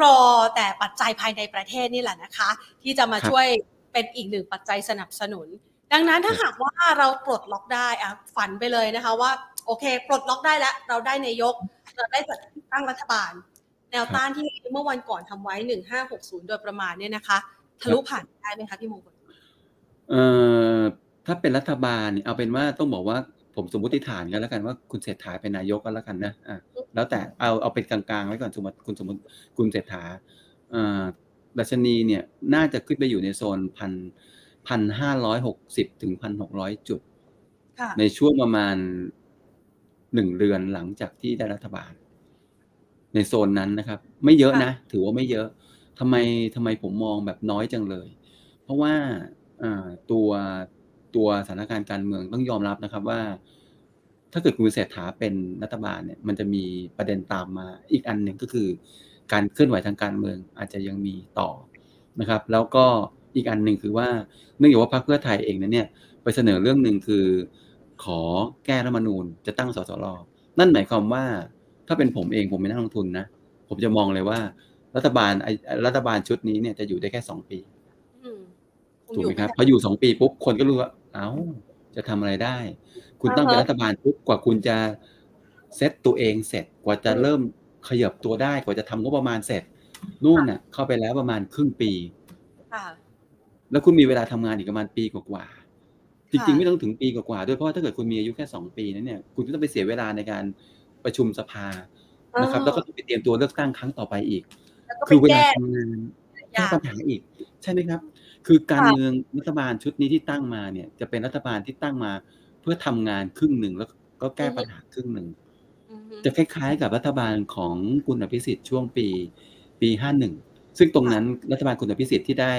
รอแต่ปัจจัยภายในประเทศนี่แหละนะคะ ที่จะมาช่วยเป็นอีกหนึ่งปัจจัยสนับสนุน ดังนั้นถ้าหากว่าเราปลดล็อกได้อะฝันไปเลยนะคะว่า โอเค ปลดล็อกได้แล้ว เราได้นายก เราได้จัดตั้งรัฐบาล แนวต้านที่เมื่อวันก่อนทำไว้หนึ่งห้าหกศูนย์โดยประมาณเนี่ยนะคะ ทะลุผ่านได้ไหมคะพี่มงคลเอ่อถ้าเป็นรัฐบาลเนี่ยเอาเป็นว่าต้องบอกว่าผมสมมติฐานกันแล้วกันว่าคุณเศรษฐาเป็นนายกก็แล้วกันนะอะแล้วแต่เอาเอาเป็นกลางๆไว้ก่อนสมมติคุณสมมติคุณเศรษฐาเอ่อดัชนีเนี่ยน่าจะขึ้นไปอยู่ในโซนพัน พันห้าร้อยหกสิบถึงพันหกร้อยจุดค่ะในช่วงประมาณหนึ่งเดือนหลังจากที่ได้รัฐบาล ในโซนนั้นนะครับ ไม่เยอะนะ ถือว่าไม่เยอะทำไมทำไมผมมองแบบน้อยจังเลย เพราะว่าอ่าตัวตัวสถานการณ์การเมืองต้องยอมรับนะครับว่า ถ้าเกิดคุณเศรษฐาเป็นรัฐบาลเนี่ย มันจะมีประเด็นตามมาอีกอันหนึ่งก็คือ การเคลื่อนไหวทางการเมืองอาจจะยังมีต่อนะครับ แล้วก็ อีกอันหนึ่งคือว่าเนื่องจากว่าพรรคเพื่อไทยเองนั้นเนี่ยไปเสนอเรื่องหนึ่งคือ ขอแก้รัฐธรรมนูญจะตั้งสสรนั่นหมายความว่าถ้าเป็นผมเองผมเป็นนักลงทุนนะผมจะมองเลยว่า รัฐบาลไอ้รัฐบาลชุดนี้เนี่ยจะอยู่ได้แค่สองปีอืมคงถูกอยู่ไหมครับด้พออยู่สองปีปุ๊บคนก็รู้ว่า เอ้าจะทำอะไรได้ คุณตั้งเป็นอ่าฮะรัฐบาลปุ๊บกว่าคุณจะเซตตัวเองเสร็จกว่าจะอืมเริ่มขยับตัวได้กว่าจะทำงบประมาณเสร็จนู่นน่ะ เข้าไปแล้วประมาณครึ่งปีค่ะ แล้วคุณมีเวลาทำงานอีกประมาณปีกว่าๆจริงๆค่ะไม่ต้องถึงปีกว่าๆด้วยเพราะว่าถ้าเกิดคุณมีอายุแค่สองปีนั้นเนี่ยคุณก็ต้องไปเสียเวลาในการประชุมสภานะครับ แล้วก็ต้องไปเตรียมตัวเลือกตั้งครั้งต่อไปอีกแล้วก็ไปคือเวลาแก้ทำงานยาแก้กปัญหาอีก ใช่ไหมครับ คือการค่ะเมืองรัฐบาลชุดนี้ที่ตั้งมาเนี่ย จะเป็นรัฐบาลที่ตั้งมา เพื่อทำงานครึ่งหนึ่งแล้วก็แก้ปัญหาครึ่งหนึ่งอือฮึจะคล้ายๆ กับรัฐบาลของคุณอภิสิทธิ์ช่วงปีปีห้าหนึ่งซึ่งตรงนั้นรัฐบาลคุณอภิสิทธิ์ที่ได้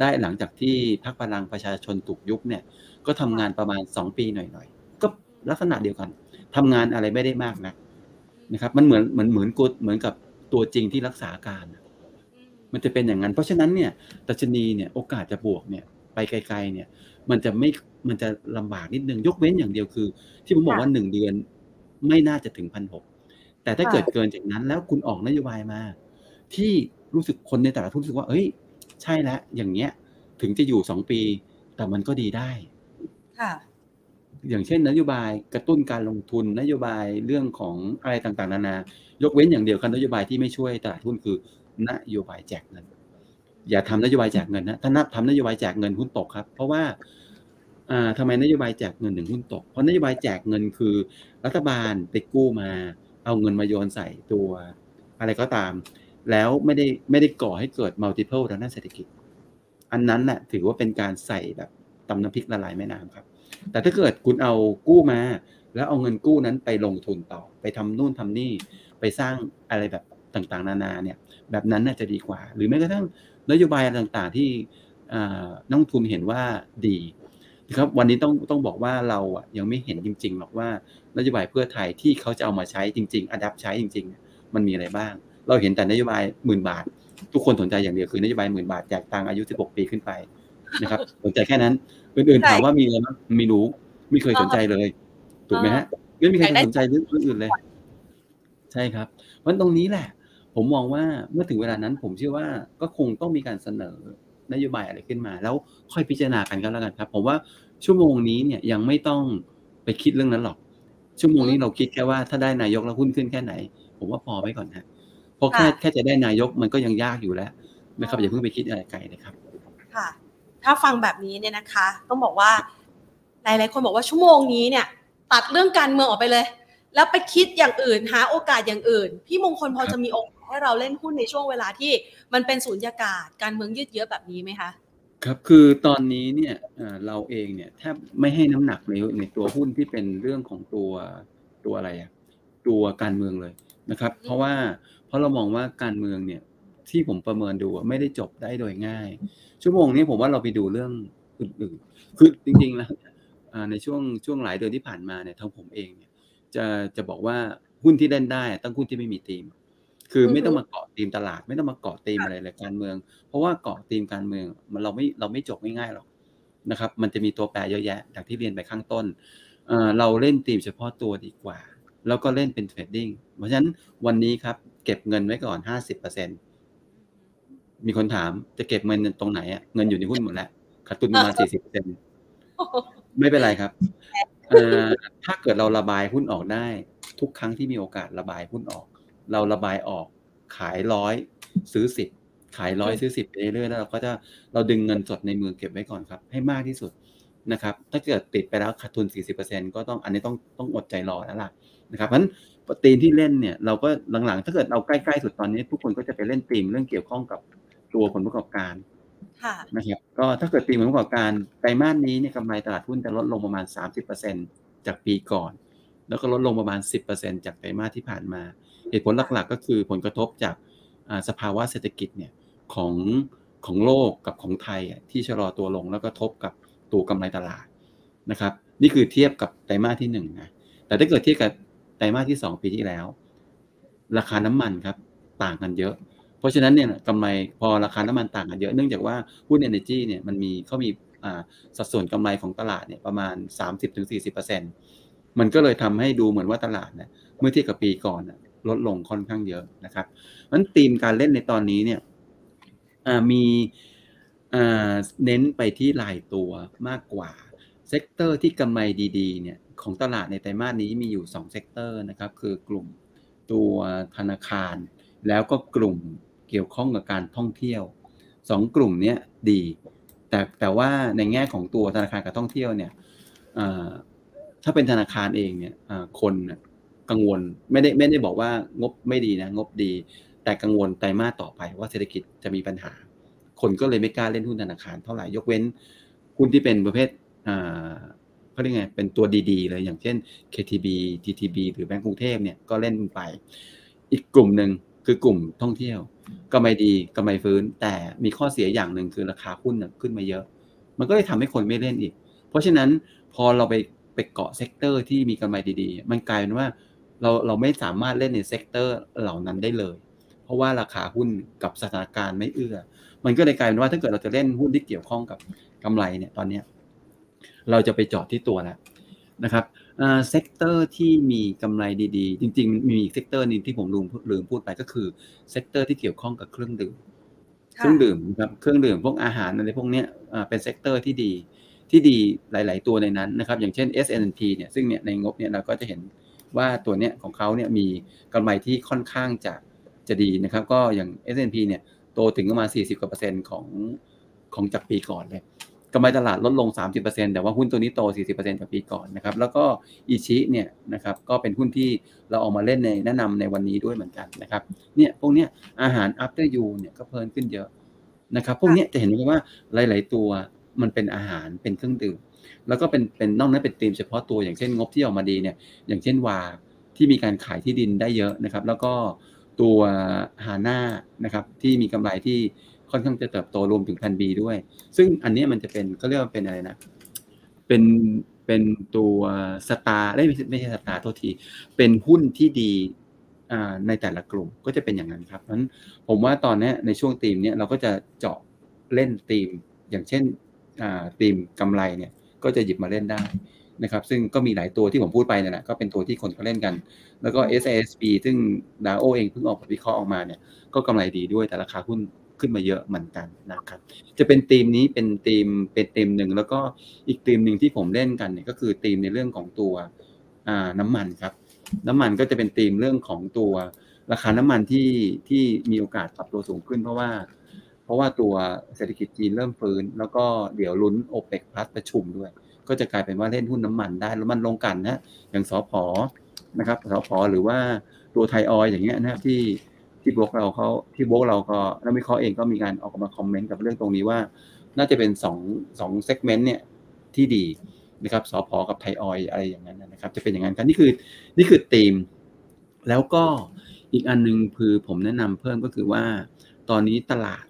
ได้หลังจากที่พรรคพลังประชาชนถูกยุบเนี่ย ก็ทำงานประมาณสองปีหน่อยๆ ก็ลักษณะเดียวกันทำงานอะไรไม่ได้มากนะนะครับ มันเหมือนเหมือนเหมือนกดเหมือนกับตัวจริงที่รักษาการอืมมันจะเป็นอย่างนั้น เพราะฉะนั้นเนี่ยดัชนีเนี่ยโอกาสจะบวกเนี่ยไปไกล ๆ เนี่ย มันจะไม่มันจะลำบากนิดนึงยกเว้นอย่างเดียวคือ ที่ผมบอกว่าหนึ่งเดือนไม่น่าจะถึงพันหกแต่ถ้าเกิดเกินจากนั้นแล้วคุณออกนโยบายมา ที่รู้สึกคนในแต่ละทุนรู้สึกว่าเอ้ย ใช่แล้วอย่างเงี้ย ถึงจะอยู่สองปี แต่มันก็ดีได้ค่ะอย่างเช่น นโยบายกระตุ้นการลงทุนนโยบายเรื่องของอะไรต่างๆ นานา ยกเว้นอย่างเดียวครับนโยบายที่ไม่ช่วยตลาดหุ้นคือนโยบายแจกเงิน อย่าทำนโยบายแจกเงินนะถ้านับทำนโยบายแจกเงินหุ้นตกครับ เพราะว่าอ่าทำไมนโยบายแจกเงินถึงหุ้นตก เพราะนโยบายแจกเงินคือ รัฐบาลไปกู้มา เอาเงินมาโยนใส่ตัว อะไรก็ตาม แล้วไม่ได้ไม่ได้ก่อให้เกิด multiple ทางด้านเศรษฐกิจ อันนั้นแหละถือว่าเป็นการใส่แบบตำน้ำพริกละลายแม่น้ำครับ แต่ถ้าเกิดคุณเอากู้มา แล้วเอาเงินกู้นั้นไปลงทุนต่อ ไปทำนู่นทำนี่ไปสร้างอะไรแบบต่างๆ นานาเนี่ย แบบนั้นน่าจะดีกว่า หรือแม้กระทั่งนโยบายอะไรต่างๆ ที่อ่านักลงทุนเห็นว่าดีนะครับวันนี้ต้องต้องบอกว่าเราอะยังไม่เห็นจริง ๆ หรอกว่านโยบายเพื่อไทยที่เขาจะเอามาใช้จริง ๆ อัดับใช้จริง ๆ มันมีอะไรบ้าง เราเห็นแต่นโยบายหมื่นบาท ทุกคนสนใจอย่างเดียวคือนโยบายหมื่นบาทแจกตังค์อายุ 16 ปีขึ้นไปนะครับ สนใจแค่นั้นอื่นๆถามว่ามีอะไรบ้างไม่รู้ไม่เคยสนใจเลยถูกไหมฮะไม่มีใครสนใจเรื่องอื่นเลย ใช่ครับเพราะตรงนี้แหละ ผมมองว่าเมื่อถึงเวลานั้น ผมเชื่อว่าก็คงต้องมีการเสนอนโยบายอะไรขึ้นมา แล้วค่อยพิจารณากันก็แล้วกันครับผมว่าชั่วโมงนี้เนี่ยยังไม่ต้องไปคิดเรื่องนั้นหรอก ชั่วโมงนี้เราคิดแค่ว่าถ้าได้นายกแล้วหุ้นขึ้นแค่ไหน ผมว่าพอไว้ก่อนฮะ เพราะแค่ค่ะแค่จะได้นายกมันก็ยังยากอยู่แล้วนะครับอย่าเพิ่งไปคิดอะไรไกลนะครับ ค่ะ ถ้าฟังแบบนี้เนี่ยนะคะ ต้องบอกว่าหลายๆคนบอกว่าชั่วโมงนี้เนี่ย ตัดเรื่องการเมืองออกไปเลย แล้วไปคิดอย่างอื่นหาโอกาสอย่างอื่น พี่มงคลพอครับจะมีโอกาสให้เราเล่นหุ้นในช่วงเวลาที่มันเป็นสูญญากาศการเมืองยืดเยื้อแบบนี้ไหมคะครับคือตอนนี้เนี่ยเอ่อเราเองเนี่ยแทบไม่ให้น้ำหนักในในตัวหุ้นที่เป็นเรื่องของตัวตัวอะไรอะตัวการเมืองเลยนะครับ เพราะว่า เพราะเรามองว่าการเมืองเนี่ยที่ผมประเมินดูไม่ได้จบได้โดยง่าย ชั่วโมงนี้ผมว่าเราไปดูเรื่องอื่นๆคือจริงๆแล้วในช่วงช่วงหลายเดือนที่ผ่านมาเนี่ยทางผมเองเนี่ยจะจะบอกว่าหุ้นที่เล่นได้ต้องหุ้นที่ไม่มีธีม คือไม่ต้องมาเกาะธีมตลาด ไม่ต้องมาเกาะธีมอะไรเลยการเมือง เพราะว่าเกาะธีมการเมืองมันเราไม่เราไม่จบง่ายๆหรอกนะครับ มันจะมีตัวแปรเยอะแยะอย่างที่เรียนไปข้างต้นเอ่อเราเล่นธีมเฉพาะตัวดีกว่า แล้วก็เล่นเป็นเทรดดิ้งเพราะฉะนั้นวันนี้ครับ เก็บเงินไว้ก่อน50%มีคนถามจะเก็บเงินตรงไหนอะเงินอยู่ในหุ้นหมดแล้วขาดทุนประมาณ40%ไม่เป็นไรครับเอ่อถ้าเกิดเราระบายหุ้นออกได้ ทุกครั้งที่มีโอกาสระบายหุ้นออก เราระบายออกขายร้อยซื้อสิบขายร้อยซื้อสิบไปเรื่อยๆแล้วเราก็จะเราดึงเงินสดในมือเก็บไว้ก่อนครับ ให้มากที่สุดนะครับ ถ้าเกิดติดไปแล้วขาดทุน 40%ก็ต้องอันนี้ต้องต้องอดใจรอแล้วล่ะนะครับเพราะฉะนั้น ตีมที่เล่นเนี่ยเราก็หลังๆ ถ้าเกิดเอาใกล้ๆสุดตอนนี้ ทุกคนก็จะไปเล่นตีมเรื่องเกี่ยวข้องกับตัวผลประกอบการค่ะนะครับก็ถ้าเกิดตีผลประกอบการไตรมาสนี้เนี่ยกำไรตลาดหุ้นจะลดลงประมาณ 30%จากปีก่อน แล้วก็ลดลงประมาณ 10%จากไตรมาสที่ผ่านมา เหตุผลหลักๆ ก็คือผลกระทบจากอ่าสภาวะเศรษฐกิจเนี่ยของของโลกกับของไทยอะที่ชะลอตัวลงแล้วก็ทบกับตัวกำไรตลาดนะครับ นี่คือเทียบกับไตรมาสที่หนึ่งนะแต่ถ้าเกิดเทียบกับ ไตรมาสที่สองปีที่แล้ว ราคาน้ำมันครับต่างกันเยอะ เพราะฉะนั้นเนี่ยกำไรพอราคาน้ำมันต่างกันเยอะเนื่องจากว่าหุ้น Energy เนี่ยมันมีเขามีสัดส่วนกำไรของตลาดเนี่ยประมาณ 30-40%มันก็เลยทำให้ดูเหมือนว่าตลาดเนี่ยเมื่อเทียบกับปีก่อนลดลงค่อนข้างเยอะนะครับมันธีมการเล่นในตอนนี้เนี่ยมีเน้นไปที่รายตัวมากกว่า sector ที่กำไรดีๆเนี่ย ของตลาดในไตรมาสนี้มีอยู่2 sector นะครับ คือกลุ่มตัวธนาคาร แล้วก็กลุ่มเกี่ยวข้องกับการท่องเที่ยวสองกลุ่มนี้ดี แต่แต่ว่าในแง่ของตัวธนาคารกับท่องเที่ยวเนี่ยถ้าเป็นธนาคารเองเนี่ยคนกังวลไม่ได้ไม่ได้บอกว่างบไม่ดีนะงบดี แต่กังวลไตรมาสต่อไปว่าเศรษฐกิจจะมีปัญหา คนก็เลยไม่กล้าเล่นหุ้นธนาคารเท่าไหร่ยกเว้นหุ้นที่เป็นประเภท เขาเรียกไงเป็นตัวดีๆเลยอย่างเช่น KTB TTB หรือแบงก์กรุงเทพเนี่ยก็เล่นไป อีกกลุ่มหนึ่งคือกลุ่มท่องเที่ยวกำไรดีกำไรฟื้น แต่มีข้อเสียอย่างหนึ่งคือราคาหุ้นขึ้นมาเยอะ มันก็เลยทำให้คนไม่เล่นอีก เพราะฉะนั้นพอเราไปไปเกาะ sector ที่มีกำไรดีๆ มันกลายเป็นว่าเราเราไม่สามารถเล่นใน sector เหล่านั้นได้เลย เพราะว่าราคาหุ้นกับสถานการณ์ไม่เอื้อ มันก็เลยกลายเป็นว่าถ้าเกิดเราจะเล่นหุ้นที่เกี่ยวข้องกับกำไรเนี่ยตอนเนี้ย เราจะไปเจาะที่ตัวแล้วนะครับ sector ที่มีกำไรดีๆ จริงๆ มีอีก sector นึงที่ผมลืมลืมพูดไปก็คือsector ที่เกี่ยวข้องกับเครื่องดื่มค่ะเครื่องดื่มนะครับเครื่องดื่มพวกอาหารอะไรพวกเนี้ยอ่าเป็น sector ที่ดีที่ดีหลาย ๆ ตัวในนั้นนะครับอย่างเช่น S&P เนี่ยซึ่งเนี่ยในงบเนี่ยเราก็จะเห็นว่าตัวเนี้ยของเขาเนี่ยมีกำไรที่ค่อนข้างจะจะดีนะครับ ก็อย่าง S&P เนี่ยโตถึงประมาณ40กว่าเปอร์เซ็นต์ของของจากปีก่อนเลย กำไรตลาดลดลง 30%แต่ว่าหุ้นตัวนี้โต 40%จากปีก่อนนะครับ แล้วก็ ICHI เนี่ยนะครับก็เป็นหุ้นที่เราเอามาเล่นในแนะนำในวันนี้ด้วยเหมือนกันนะครับเนี่ยพวกเนี้ยอาหาร after you เนี่ยก็เพิ่มขึ้นเยอะนะครับพวกเนี้ยจะเห็นได้ว่าหลาย ๆ ตัวมันเป็นอาหารเป็นเครื่องดื่ม แล้วก็เป็นเป็นนอกนั้นเป็นธีมเฉพาะตัวอย่างเช่นงบที่ออกมาดีเนี่ยอย่างเช่นวาที่มีการขายที่ดินได้เยอะนะครับ แล้วก็ตัวฮาน่านะครับที่มีกำไรที่ ค่อนข้างจะเติบโตรวมถึงพันบีด้วย ซึ่งอันนี้มันจะเป็นเขาเรียกว่าเป็นอะไรนะ เป็นเป็นตัวสตาร์ไม่ใช่ไม่ใช่สตาร์โทษที เป็นหุ้นที่ดีในแต่ละกลุ่มก็จะเป็นอย่างนั้นครับเพราะฉะนั้นผมว่าตอนนี้ในช่วงธีมเนี้ยเราก็จะเจาะเล่นธีม อย่างเช่นอ่าธีมกำไรเนี่ยก็จะหยิบมาเล่นได้นะครับ ซึ่งก็มีหลายตัวที่ผมพูดไปเนี่ยแหละก็เป็นตัวที่คนเขาเล่นกัน แล้วก็ s s b ซึ่งดาโอเองเพิ่งออกบทวิเคราะห์ออกมาเนี่ยก็กำไรดีด้วยแต่ราคาหุ้น ขึ้นมาเยอะเหมือนกันนะครับ จะเป็นธีมนี้เป็นธีมเป็นธีมหนึ่งแล้วก็อีกธีมหนึ่งที่ผมเล่นกันเนี่ยก็คือธีมในเรื่องของตัวน้ำมันครับ น้ำมันก็จะเป็นธีมเรื่องของตัวราคาน้ำมันที่ที่มีโอกาสปรับตัวสูงขึ้น เพราะว่า เพราะว่าตัวเศรษฐกิจจีนเริ่มฟื้น แล้วก็เดี๋ยวลุ้นโอเปกพลัสประชุมด้วย ก็จะกลายเป็นว่าเล่นหุ้นน้ำมันได้แล้วมันลงกันนะอย่างสอพอนะครับสอพอหรือว่าตัวไทยออยอย่างเงี้ยนะครับที่ ที่บล็อกเราเขาที่บล็อกเราก็นักวิเคราะห์เองก็มีการออกมา comment กับเรื่องตรงนี้ว่า น่าจะเป็นสองสอง segment เนี่ยที่ดีนะครับสอพอกับไทยออยอะไรอย่างนั้นนะครับ จะเป็นอย่างนั้นกันนี่คือนี่คือธีม แล้วก็อีกอันหนึงคือผมแนะนำเพิ่มก็คือว่า ตอนนี้ตลาด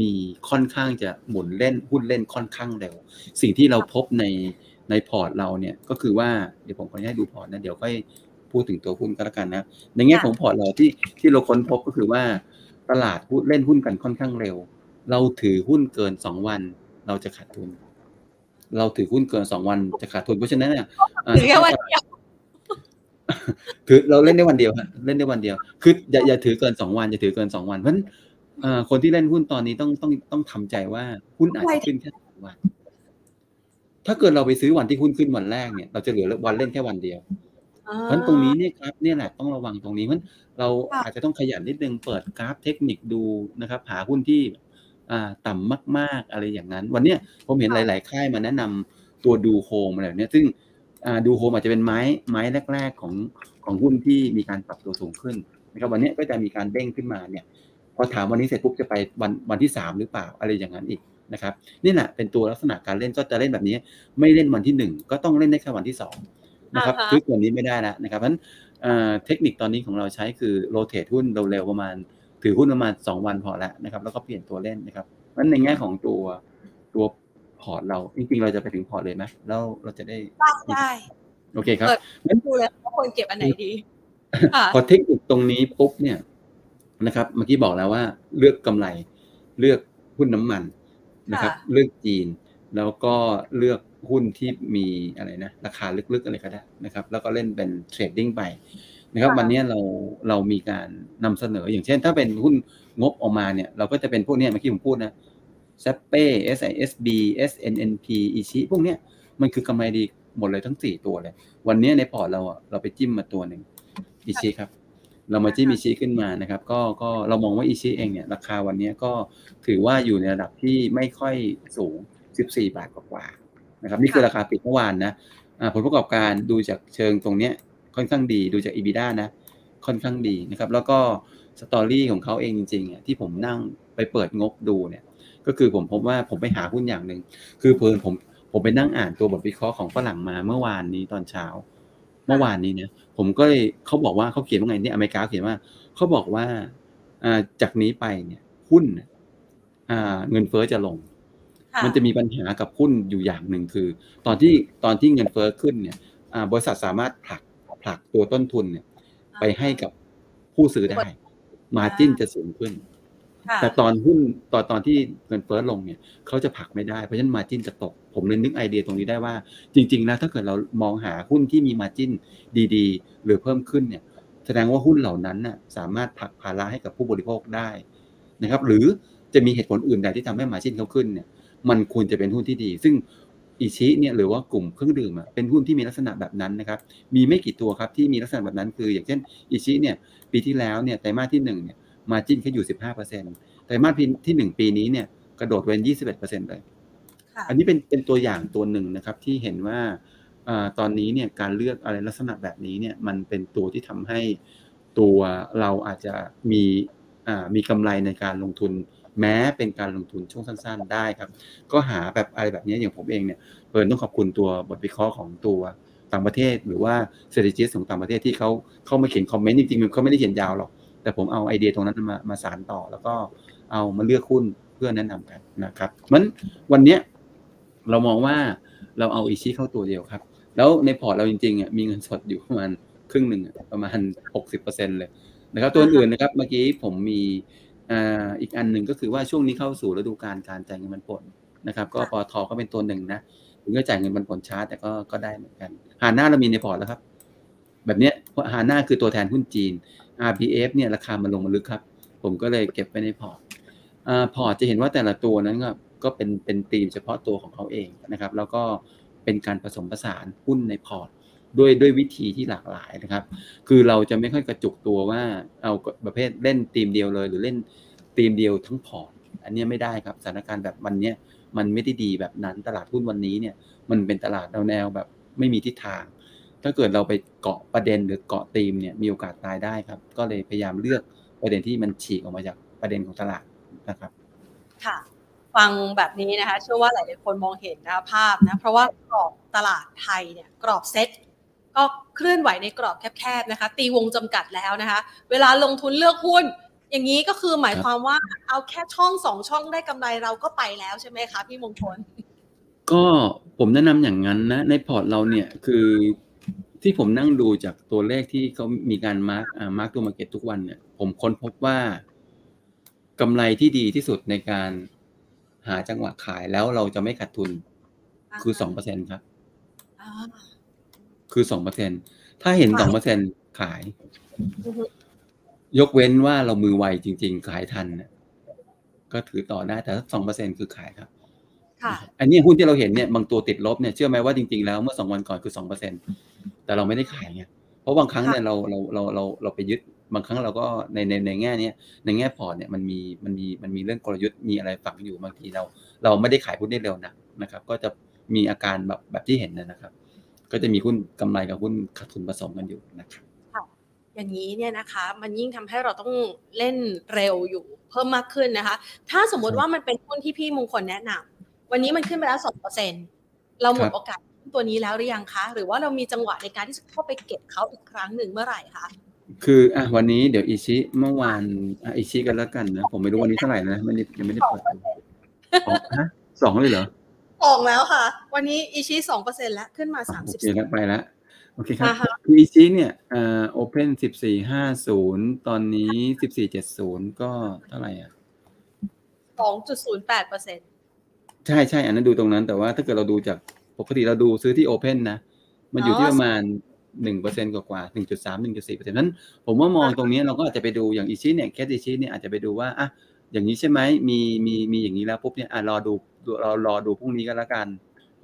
มีค่อนข้างจะหมุนเล่นหุ้นเล่นค่อนข้างเร็ว สิ่งที่เราพบในในพอร์ตเราเนี่ยก็คือว่าเดี๋ยวผมขออนุญาตดูพอร์ตนะเดี๋ยวค่อย พูดถึงตัวหุ้นก็แล้วกันนะ ในแง่ของพอร์ตเราที่ที่เราค้นพบก็คือว่าตลาดหุ้นเล่นหุ้นกันค่อนข้างเร็ว เราถือหุ้นเกินสองวันเราจะขาดทุน เราถือหุ้นเกินสองวันจะขาดทุนเพราะฉะนั้นเนี่ยอ่าถือแค่วันเดียวถือเราเล่นได้วันเดียวครับเล่นได้วันเดียว คืออย่าอย่าถือเกินสองวันอย่าถือเกินสองวันเพราะฉะนั้นเอ่อคนที่เล่นหุ้นตอนนี้ต้องต้องต้องทำใจว่าหุ้นอาจจะขึ้นแค่สองวัน ถ้าเกิดเราไปซื้อวันที่หุ้นขึ้นวันแรกเนี่ย เราจะเหลือวันเล่นแค่วันเดียวอ่า เพราะฉะนั้นตรงนี้เนี่ยครับเนี่ยแหละต้องระวังตรงนี้เพราะฉะนั้นเราค่ะอาจจะต้องขยันนิดนึงเปิดกราฟเทคนิคดูนะครับ หาหุ้นที่อ่าต่ำมาก ๆอะไรอย่างนั้น วันเนี้ยผมเห็นหลาย ๆ ค่ายมาแนะนำตัว DoHome อะไรแบบเนี้ยซึ่งอ่า DoHome อาจจะเป็นไม้ไม้แรก ๆ ของของหุ้นที่มีการปรับตัวสูงขึ้นนะครับวันเนี้ยก็จะมีการเด้งขึ้นมาเนี่ยพอถามวันนี้เสร็จปุ๊บจะไปวันวันที่สามหรือเปล่าอะไรอย่างนั้นอีกนะครับนี่แหละเป็นตัวลักษณะการเล่นก็จะเล่นแบบนี้ ไม่เล่นวันที่หนึ่งก็ต้องเล่นได้แค่วันที่สอง นะครับอ่าฮะซื้อตัวนี้ไม่ได้แล้วนะครับเพราะฉะนั้นเอ่อเทคนิคตอนนี้ของเราใช้คือ rotate หุ้นเร็วๆประมาณ ถือหุ้นประมาณสองวันพอแล้วนะครับ แล้วก็เปลี่ยนตัวเล่นนะครับเพราะฉะนั้นในแง่ของตัวตัวพอร์ตเราจริงๆ เราจะไปถึงพอร์ตเลยไหมแล้วเราจะได้ได้ได้โอเคครับเปิดดูเลยว่าควรเก็บอันไหนดีค่ะพอเทคนิคตรงนี้ปุ๊บเนี่ยนะครับ เมื่อกี้บอกแล้วว่าเลือกกำไรเลือกหุ้นน้ำมันนะครับค่ะเลือกจีน แล้วก็เลือก หุ้นที่มีอะไรนะราคาลึกๆอะไรก็ได้นะครับ แล้วก็เล่นเป็นเทรดดิ้งไปนะครับวันนี้เราเรามีการนำเสนออย่างเช่น ถ้าเป็นหุ้นงบออกมาเนี่ย เราก็จะเป็นพวกเนี้ยเมื่อกี้ผมพูดนะซเป้ SISB SNNP อีชิพวกเนี้ยมันคือกำไรดีหมดเลยทั้งสี่ตัวเลย วันนี้ในพอร์ตเราอะเราไปจิ้มมาตัวหนึ่ง ICHI ครับ เรามาจิ้ม ICHI ขึ้นมานะครับ ก็ก็เรามองว่า ICHI เองเนี่ยราคาวันนี้ก็ถือว่าอยู่ในระดับที่ไม่ค่อยสูง 14 บาทกว่าๆ นะครับนี่คือราคาปิดเมื่อวานนะอ่าผลประกอบการดูจากเชิงตรงเนี้ยค่อนข้างดีดูจาก EBITDA นะ ค่อนข้างดีนะครับ แล้วก็ story ของเขาเองจริงๆอะที่ผมนั่งไปเปิดงบดูเนี่ย ก็คือผมพบว่าผมไปหาหุ้นอย่างหนึ่งคือเพลินผมผมไปนั่งอ่านตัวบทวิเคราะห์ของฝรั่งมาเมื่อวานนี้ตอนเช้า เมื่อวานนี้เนี่ย ผมก็เลยเขาบอกว่าเขาเขียนว่าไงเนี่ยอเมริกาเขียนว่าเขาบอกว่าอ่าจากนี้ไปเนี่ยหุ้นเนี่ยอ่าเงินเฟ้อจะลงค่ะ มันจะมีปัญหากับหุ้นอยู่อย่างหนึ่งคือ ตอนที่ตอนที่เงินเฟ้อขึ้นเนี่ยอ่าบริษัทสามารถผลักผลักตัวต้นทุนเนี่ย ไปให้กับผู้ซื้อได้ มาจิ้นจะสูงขึ้นค่ะแต่ตอนหุ้นตอนตอนที่เงินเฟ้อลงเนี่ยเขาจะผลักไม่ได้เพราะฉะนั้นมาจิ้นจะตก ผมเลยนึกไอเดียตรงนี้ได้ว่า จริง ๆ แล้วถ้าเกิดเรามองหาหุ้นที่มีมาจิ้นดีๆ หรือเพิ่มขึ้นเนี่ย แสดงว่าหุ้นเหล่านั้นน่ะสามารถผลักภาระให้กับผู้บริโภคได้นะครับ หรือจะมีเหตุผลอื่นใดที่ทำให้มาจิ้นเขาขึ้นเนี่ย มันควรจะเป็นหุ้นที่ดี ซึ่งอิชิเนี่ยหรือว่ากลุ่มเครื่องดื่มอะเป็นหุ้นที่มีลักษณะแบบนั้นนะครับ มีไม่กี่ตัวครับที่มีลักษณะแบบนั้นคือ อย่างเช่นอิชิเนี่ยปีที่แล้วเนี่ยไตรมาสที่หนึ่งเนี่ยมาจิ้นแค่อยู่ 15เปอร์เซ็นต์ไตรมาสที่หนึ่งปีนี้เนี่ยกระโดดเป็น21เปอร์เซ็นต์เลยค่ะอันนี้เป็นเป็นตัวอย่างตัวหนึ่งนะครับที่เห็นว่าอาตอนนี้เนี่ยการเลือกอะไรลักษณะแบบนี้เนี่ยมันเป็นตัวที่ทำให้ตัวเราอาจจะมีอ่ามีกำไรในการลงทุน แม้เป็นการลงทุนช่วงสั้น ๆ ได้ครับ ก็หาแบบอะไรแบบนี้อย่างผมเองเนี่ยเปิดต้องขอบคุณตัวบทวิเคราะห์ของตัวต่างประเทศ หรือว่าเศรษฐกิจของต่างประเทศที่เขาเข้ามาเขียนคอมเมนต์จริงๆมันเขาไม่ได้เขียนยาวหรอก แต่ผมเอาไอเดียตรงนั้นมามาสานต่อ แล้วก็เอามาเลือกหุ้นเพื่อแนะนำกันนะครับมันวันเนี้ยเรามองว่าเราเอาอีชีเข้าตัวเดียวครับ แล้วในพอร์ตเราจริงๆอะมีเงินสดอยู่ประมาณครึ่งหนึ่งประมาณหกสิบเปอร์เซ็นเลยนะครับตัวอื่นนะครับเมื่อกี้ผมมี อ่าอีกอันหนึ่งก็คือว่าช่วงนี้เข้าสู่ฤดูการการจ่ายเงินปันผลนะครับ ก็ปตท. ก็เป็นตัวหนึ่งนะถึงจะจ่ายเงินปันผลช้าแต่ก็ก็ได้เหมือนกัน HANA เรามีในพอร์ตแล้วครับ แบบเนี้ยเพราะ HANA คือตัวแทนหุ้นจีน RBF เนี่ยราคามันลงมาลึกครับ ผมก็เลยเก็บไว้ในพอร์ตอ่าพอร์ตจะเห็นว่าแต่ละตัวนั้นก็ก็เป็นเป็นธีมเฉพาะตัวของเขาเองนะครับ แล้วก็เป็นการผสมผสานหุ้นในพอร์ต ด้วยด้วยวิธีที่หลากหลายนะครับ คือเราจะไม่ค่อยกระจุกตัวว่าเอาประเภทเล่นธีมเดียวเลย หรือเล่นธีมเดียวทั้งพอร์ตอันนี้ไม่ได้ครับสถานการณ์แบบวันนี้มันไม่ได้ดีแบบนั้นตลาดหุ้นวันนี้เนี่ย มันเป็นตลาดแนวแนวแบบไม่มีทิศทาง ถ้าเกิดเราไปเกาะประเด็นหรือเกาะธีมเนี่ยมีโอกาสตายได้ครับ ก็เลยพยายามเลือกประเด็นที่มันฉีกออกมาจากประเด็นของตลาดนะครับ ค่ะ ฟังแบบนี้นะคะเชื่อว่าหลายๆคนมองเห็นนะภาพนะเพราะว่ากรอบตลาดไทยเนี่ยกรอบเซ็ต ก็เคลื่อนไหวในกรอบแคบๆนะคะ ตีวงจำกัดแล้วนะคะ เวลาลงทุนเลือกหุ้น อย่างนี้ก็คือหมายความว่าเอาแค่ช่องสองช่องได้กำไรเราก็ไปแล้วใช่ไหมคะพี่มงคล ก็ผมแนะนำอย่างนั้นนะ ในพอร์ตเราเนี่ยคือที่ผมนั่งดูจากตัวเลขที่เขามีการ mark อ่า mark to market ทุกวันเนี่ย ผมค้นพบว่ากำไรที่ดีที่สุดในการหาจังหวะขายแล้วเราจะไม่ขาดทุนคือสองเปอร์เซ็นครับอ่า คือสองเปอร์เซ็นถ้าเห็นค่ะสองเปอร์เซ็นขายอือฮึยกเว้นว่าเรามือไวจริง ๆ ขายทันน่ะก็ถือต่อได้แต่ถ้าสองเปอร์เซ็นคือขายครับค่ะอันนี้หุ้นที่เราเห็นเนี่ยบางตัวติดลบเนี่ยเชื่อไหมว่าจริงๆแล้วเมื่อสองวันก่อนคือสองเปอร์เซ็นแต่เราไม่ได้ขายไงเพราะบางครั้งเนี่ยเราเราเราเราเราไปยึดบางครั้งเราก็ในในในแง่เนี้ยในแง่พอร์ตเนี่ยมันมีมันมีมันมีเรื่องกลยุทธ์มีอะไรฝังอยู่บางทีเรา เราไม่ได้ขายหุ้นได้เร็วนะนะครับ ก็จะมีอาการแบบแบบที่เห็นนะครับ ก็จะมีหุ้นกำไรกับหุ้นขาดทุนผสมกันอยู่นะครับอย่างนี้เนี่ยนะคะมันยิ่งทำให้เราต้องเล่นเร็วอยู่เพิ่มมากขึ้นนะคะ ถ้าสมมติว่ามันเป็นหุ้นที่พี่มงคลแนะนำวันนี้มันขึ้นไปแล้วสองเปอร์เซ็นเราหมดครับโอกาสตัวนี้แล้วหรือยังคะ หรือว่าเรามีจังหวะในการที่จะเข้าไปเก็บเขาอีกครั้งหนึ่งเมื่อไหร่คะคืออะวันนี้เดี๋ยวอิชิเมื่อวานอะอิชิกันแล้วกันนะผมไม่รู้วันนี้เท่าไหร่นะไม่ได้ยังไม่ได้เปิดดูอ๋อฮะสองเลยเหรอ ออกแล้วค่ะ วันนี้อีชีสองเปอร์เซ็นแล้วขึ้นมาอะสามโอสิบเคครับไปแล้วโอเคครับอ่าฮะคืออิชิเนี่ยเอ่อโอเพนสิบสี่ห้าศูนย์ตอนนี้สิบสี่เจ็ดศูนย์ก็เท่าไหร่อะสองจุดศูนย์แปดเปอร์เซ็นใช่ใช่อันนั้นดูตรงนั้นแต่ว่าถ้าเกิดเราดูจากปกติเราดูซื้อที่โอเพนนะ มันอยู่ที่ประมาณหนึ่งเปอร์เซ็นกว่าๆหนึ่งจุดสามหนึ่งจุดสี่เปอร์เซ็นต์นั้น ผมว่ามองตรงนี้เราก็อาจจะไปดูอย่างอิชิเนี่ยแคสอิชิเนี่ยอาจจะไปดูว่าอะ อย่างนี้ใช่ไหมมีมีมีอย่างนี้แล้วปุ๊บเนี่ยอะรอดูดูเรารอดูพรุ่งนี้ก็แล้วกัน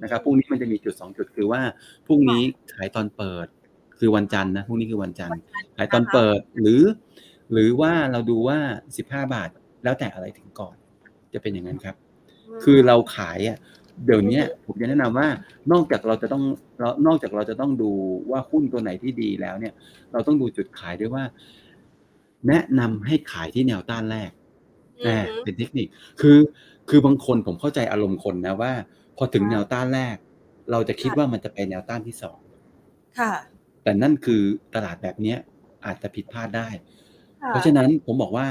นะครับพรุ่งนี้มันจะมีจุดสองจุดคือว่าพรุ่งนี้ขายตอนเปิด คือวันจันทร์นะพรุ่งนี้คือวันจันทร์ขายตอนเปิดหรือ หรือว่าเราดูว่าสิบห้าบาท แล้วแต่อะไรถึงก่อน จะเป็นอย่างนั้นครับ คือเราขายอะเดี๋ยวเนี้ยผมจะแนะนำว่านอกจากเราจะต้องเรานอกจากเราจะต้องดูว่าหุ้นตัวไหนที่ดีแล้วเนี่ย เราต้องดูจุดขายด้วยว่า แนะนำให้ขายที่แนวต้านแรกอืแต่อฮึ เป็นเทคนิคคือคือบางคนผมเข้าใจอารมณ์คนนะว่า พอถึงแนวต้านแรก เราจะคิดว่ามันจะไปแนวต้านที่สองค่ะ แต่นั่นคือตลาดแบบเนี้ยอาจจะผิดพลาดได้ค่ะเพราะฉะนั้นผมบอกว่า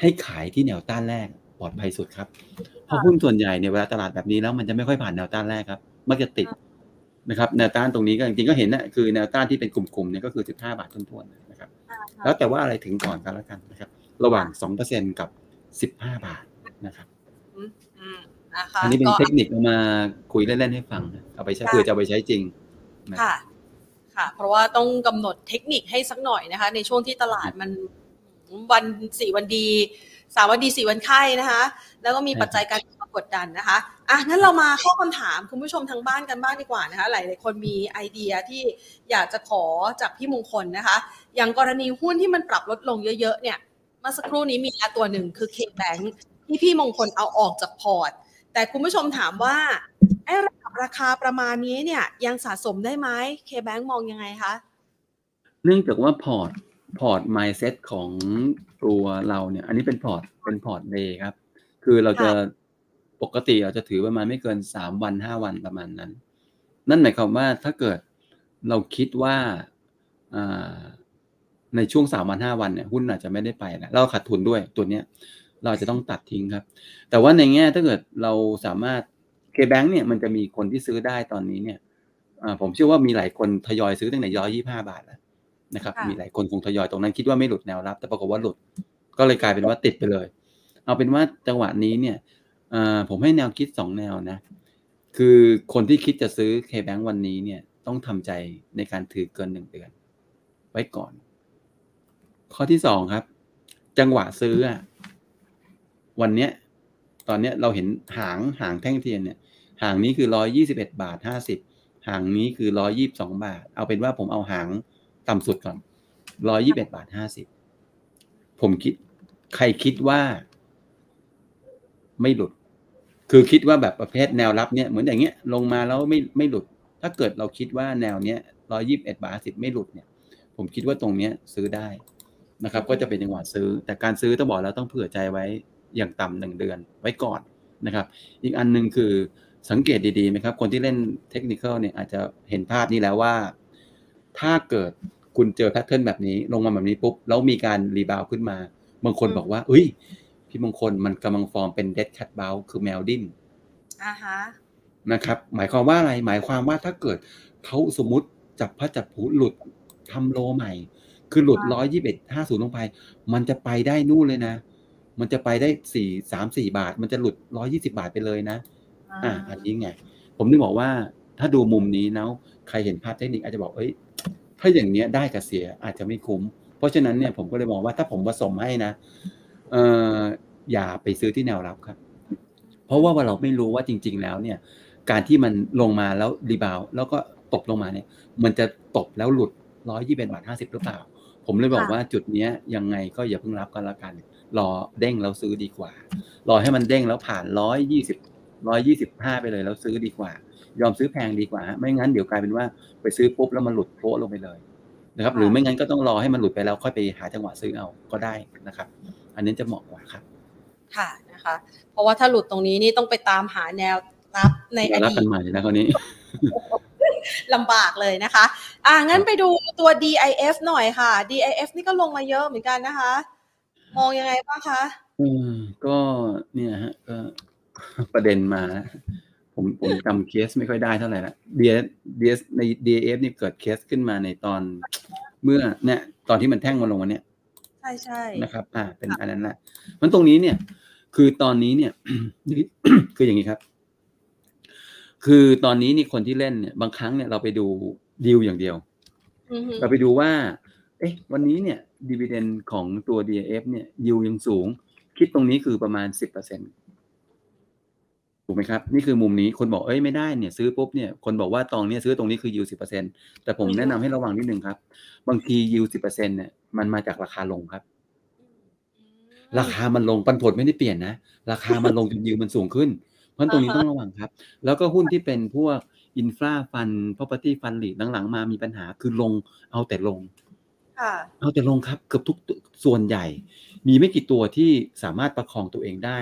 ให้ขายที่แนวต้านแรกปลอดภัยสุดครับ เพราะหุ้นส่วนใหญ่เนี่ยเวลาตลาดแบบนี้แล้วมันจะไม่ค่อยผ่านแนวต้านแรกครับ มักจะติดนะครับแนวต้านตรงนี้ก็จริงๆก็เห็นนะคือแนวต้านที่เป็นกลุ่มๆเนี่ยก็คือ 15 บาทต้นๆนะครับ แล้วแต่ว่าอะไรถึงก่อนกันแล้วกันนะครับ ระหว่าง 2%กับ 15บาทนะครับอืมนะคะอันนี้เป็นก็เทคนิคเอามาคุยเล่นๆให้ฟังนะเอาไปใช้ค่ะเพื่อจะเอาไปใช้จริงนะค่ะค่ะ เพราะว่าต้องกำหนดเทคนิคให้สักหน่อยนะคะ ในช่วงที่ตลาดมันวันสี่วันดีสามวันดีสี่วันไข้นะคะ แล้วก็มีปัจจัยการกดดันนะคะอะงั้นเรามาเข้าคำถามคุณผู้ชมทางบ้านกันบ้างดีกว่านะคะ หลายๆคนมีไอเดียที่อยากจะขอจากพี่มงคลนะคะ อย่างกรณีหุ้นที่มันปรับลดลงเยอะ ๆ เนี่ยเมื่อสักครู่นี้มีตัวหนึ่งคือ K-Bank ที่พี่มงคลเอาออกจากพอร์ต แต่คุณผู้ชมถามว่าไอ้ระดับราคาประมาณนี้เนี่ย ยังสะสมได้ไหม K-Bank มองยังไงคะ เนื่องจากว่าพอร์ตพอร์ต mindset ของตัวเราเนี่ย อันนี้เป็นพอร์ตเป็นพอร์ต day ครับ คือเราจะปกติเราจะถือประมาณไม่เกินสามวันห้าวันประมาณนั้น นั่นหมายความว่าถ้าเกิดเราคิดว่าอ่า ในช่วงสามวันห้าวันเนี่ยหุ้นอาจจะไม่ได้ไปแล้วเราขาดทุนด้วยตัวเนี้ยเราอาจจะต้องตัดทิ้งครับ แต่ว่าในแง่ถ้าเกิดเราสามารถ K-Bank เนี่ยมันจะมีคนที่ซื้อได้ตอนนี้เนี่ยอ่าผมเชื่อว่ามีหลายคนทยอยซื้อตั้งแต่ร้อยยี่ห้าบาทแล้วนะครับค่ะมีหลายคนคงทยอยตรงนั้นคิดว่าไม่หลุดแนวรับ แต่ปรากฏว่าหลุดก็เลยกลายเป็นว่าติดไปเลย เอาเป็นว่าจังหวะนี้เนี่ยอ่าผมให้แนวคิดสองแนวนะ คือคนที่คิดจะซื้อ K-Bank วันนี้เนี่ยต้องทำใจในการถือเกินหนึ่งเดือน ไว้ก่อน ข้อที่สองครับ จังหวะซื้ออะวันเนี้ย ตอนเนี้ยเราเห็นหางหางแท่งเทียนเนี่ย หางนี้คือร้อยี่สิบเอ็ดบาทห้าสิบหางนี้คือร้อยี่บสองบาท เอาเป็นว่าผมเอาหางต่ำสุดก่อนร้อยี่บเอ็ดบาทห้าสิบผมคิด ใครคิดว่า ไม่หลุด คือคิดว่าแบบประเภทแนวรับเนี่ยเหมือนอย่างเงี้ย ลงมาแล้วไม่ไม่หลุด ถ้าเกิดเราคิดว่าแนวเนี้ยร้อยี่บเอ็ดบาทสิบไม่หลุดเนี่ย ผมคิดว่าตรงเนี้ยซื้อได้ นะครับ ก็จะเป็นจังหวะซื้อ แต่การซื้อต้องบอกแล้วต้องเผื่อใจไว้อย่างต่ำหนึ่งเดือนไว้ก่อนนะครับ อีกอันหนึ่งคือสังเกตดีๆไหมครับ คนที่เล่นเทคนิคเนี่ยอาจจะเห็นภาพนี้แล้วว่า ถ้าเกิดคุณเจอ pattern แบบนี้ ลงมาแบบนี้ปุ๊บ แล้วมีการ rebound ขึ้นมา บางคนอืมบอกว่าเอ้ย พี่มงคลมันกำลังฟอร์มเป็น dead cat bounce คือแมวดิ้นอ่าฮะนะครับ หมายความว่าอะไรหมายความว่าถ้าเกิดเขาสมมติจับพลัดจับผลูหลุดทำ low ใหม่ คือหลุดร้อยยี่สิบเอ็ดห้าศูนย์ลงไป มันจะไปได้นู่นเลยนะ มันจะไปได้สี่สามสี่บาท มันจะหลุดร้อยี่สิบาทไปเลยนะ อ่า อันนี้ไง ผมนึกบอกว่า ถ้าดูมุมนี้แล้วใครเห็นภาพเทคนิคอาจจะบอกเอ้ยถถ้าอย่างเนี้ยได้กับเสียอาจจะไม่คุ้ม เพราะฉะนั้นเนี่ยผมก็เลยมองว่าถ้าผมผสมให้นะ เอออย่าไปซื้อที่แนวรับครับ เพราะว่าเราไม่รู้ว่าจริง ๆ แล้วเนี่ย การที่มันลงมาแล้วรีบาวแล้วก็ตกลงมาเนี่ย มันจะตกแล้วหลุดร้อยยี่สิบบาทห้าสิบหรือเปล่า ผมเลยบอกว่าจุดเนี้ยยังไงก็อย่าเพิ่งรับกันละกัน รอเด้งแล้วซื้อดีกว่า รอให้มันเด้งแล้วผ่านร้อยยี่สิบร้อยยี่สิบห้าไปเลยแล้วซื้อดีกว่า ยอมซื้อแพงดีกว่า ไม่งั้นเดี๋ยวกลายเป็นว่าไปซื้อปุ๊บแล้วมันหลุดโพลงไปเลยนะครับหรือไม่งั้นก็ต้องรอให้มันหลุดไปแล้วค่อยไปหาจังหวะซื้อเอาก็ได้นะครับ อันนี้จะเหมาะกว่าครับ ค่ะนะคะ เพราะว่าถ้าหลุดตรงนี้นี่ต้องไปตามหาแนวรับในอรับดีกัตนใหม่นะคราวนี้ ลำบากเลยนะคะ อ่างั้นไปดูตัว DIF หน่อยค่ะ DIF นี่ก็ลงมาเยอะเหมือนกันนะคะ มองยังไงบ้างคะอืมก็เนี่ยฮะก็ประเด็นมาแล้วผมผมจำเคสไม่ค่อยได้เท่าไหร่ละ DS DS ใน DAF นี่เกิดเคสขึ้นมาในตอนเมื่อเนี่ย ตอนที่มันแท่งมาลงวันเนี้ยใช่ใช่นะครับ อ่า เป็นอันนั้นแหละมันตรงนี้เนี่ย คือตอนนี้เนี่ย คืออย่างนี้ครับ คือตอนนี้นี่คนที่เล่นเนี่ยบางครั้งเนี่ยเราไปดูดีลอย่างเดียวอือฮึเราไปดูว่า เอ๊ะ วันนี้เนี่ยดีเวเดนของตัว DAF เนี่ยยิวยังสูง คิดตรงนี้คือประมาณสิบเปอร์เซ็นถูกไหมครับ นี่คือมุมนี้คนบอกเอ้ยไม่ได้เนี่ยซื้อปุ๊บเนี่ยคนบอกว่าตองเนี่ยซื้อตรงนี้คือยิวสิบเปอร์เซ็นแต่ผมแนะนำให้ระวังนิดนึงครับ บางทียิวสิบเปอร์เซ็นเนี่ยมันมาจากราคาลงครับ ราคามันลงปันผลไม่ได้เปลี่ยนนะ ราคามันลงจนยิวมันสูงขึ้น เพราะฉะนั้นตรงนี้ต้องระวังครับ แล้วก็หุ้นที่เป็นพวกอินฟราฟัน property fund หลีหลังๆ มามีปัญหาคือลงเอาแต่ลงค่ะเอาแต่ลงครับเกือบทุกตัวส่วนใหญ่ มีไม่กี่ตัวที่สามารถประคองตัวเองได้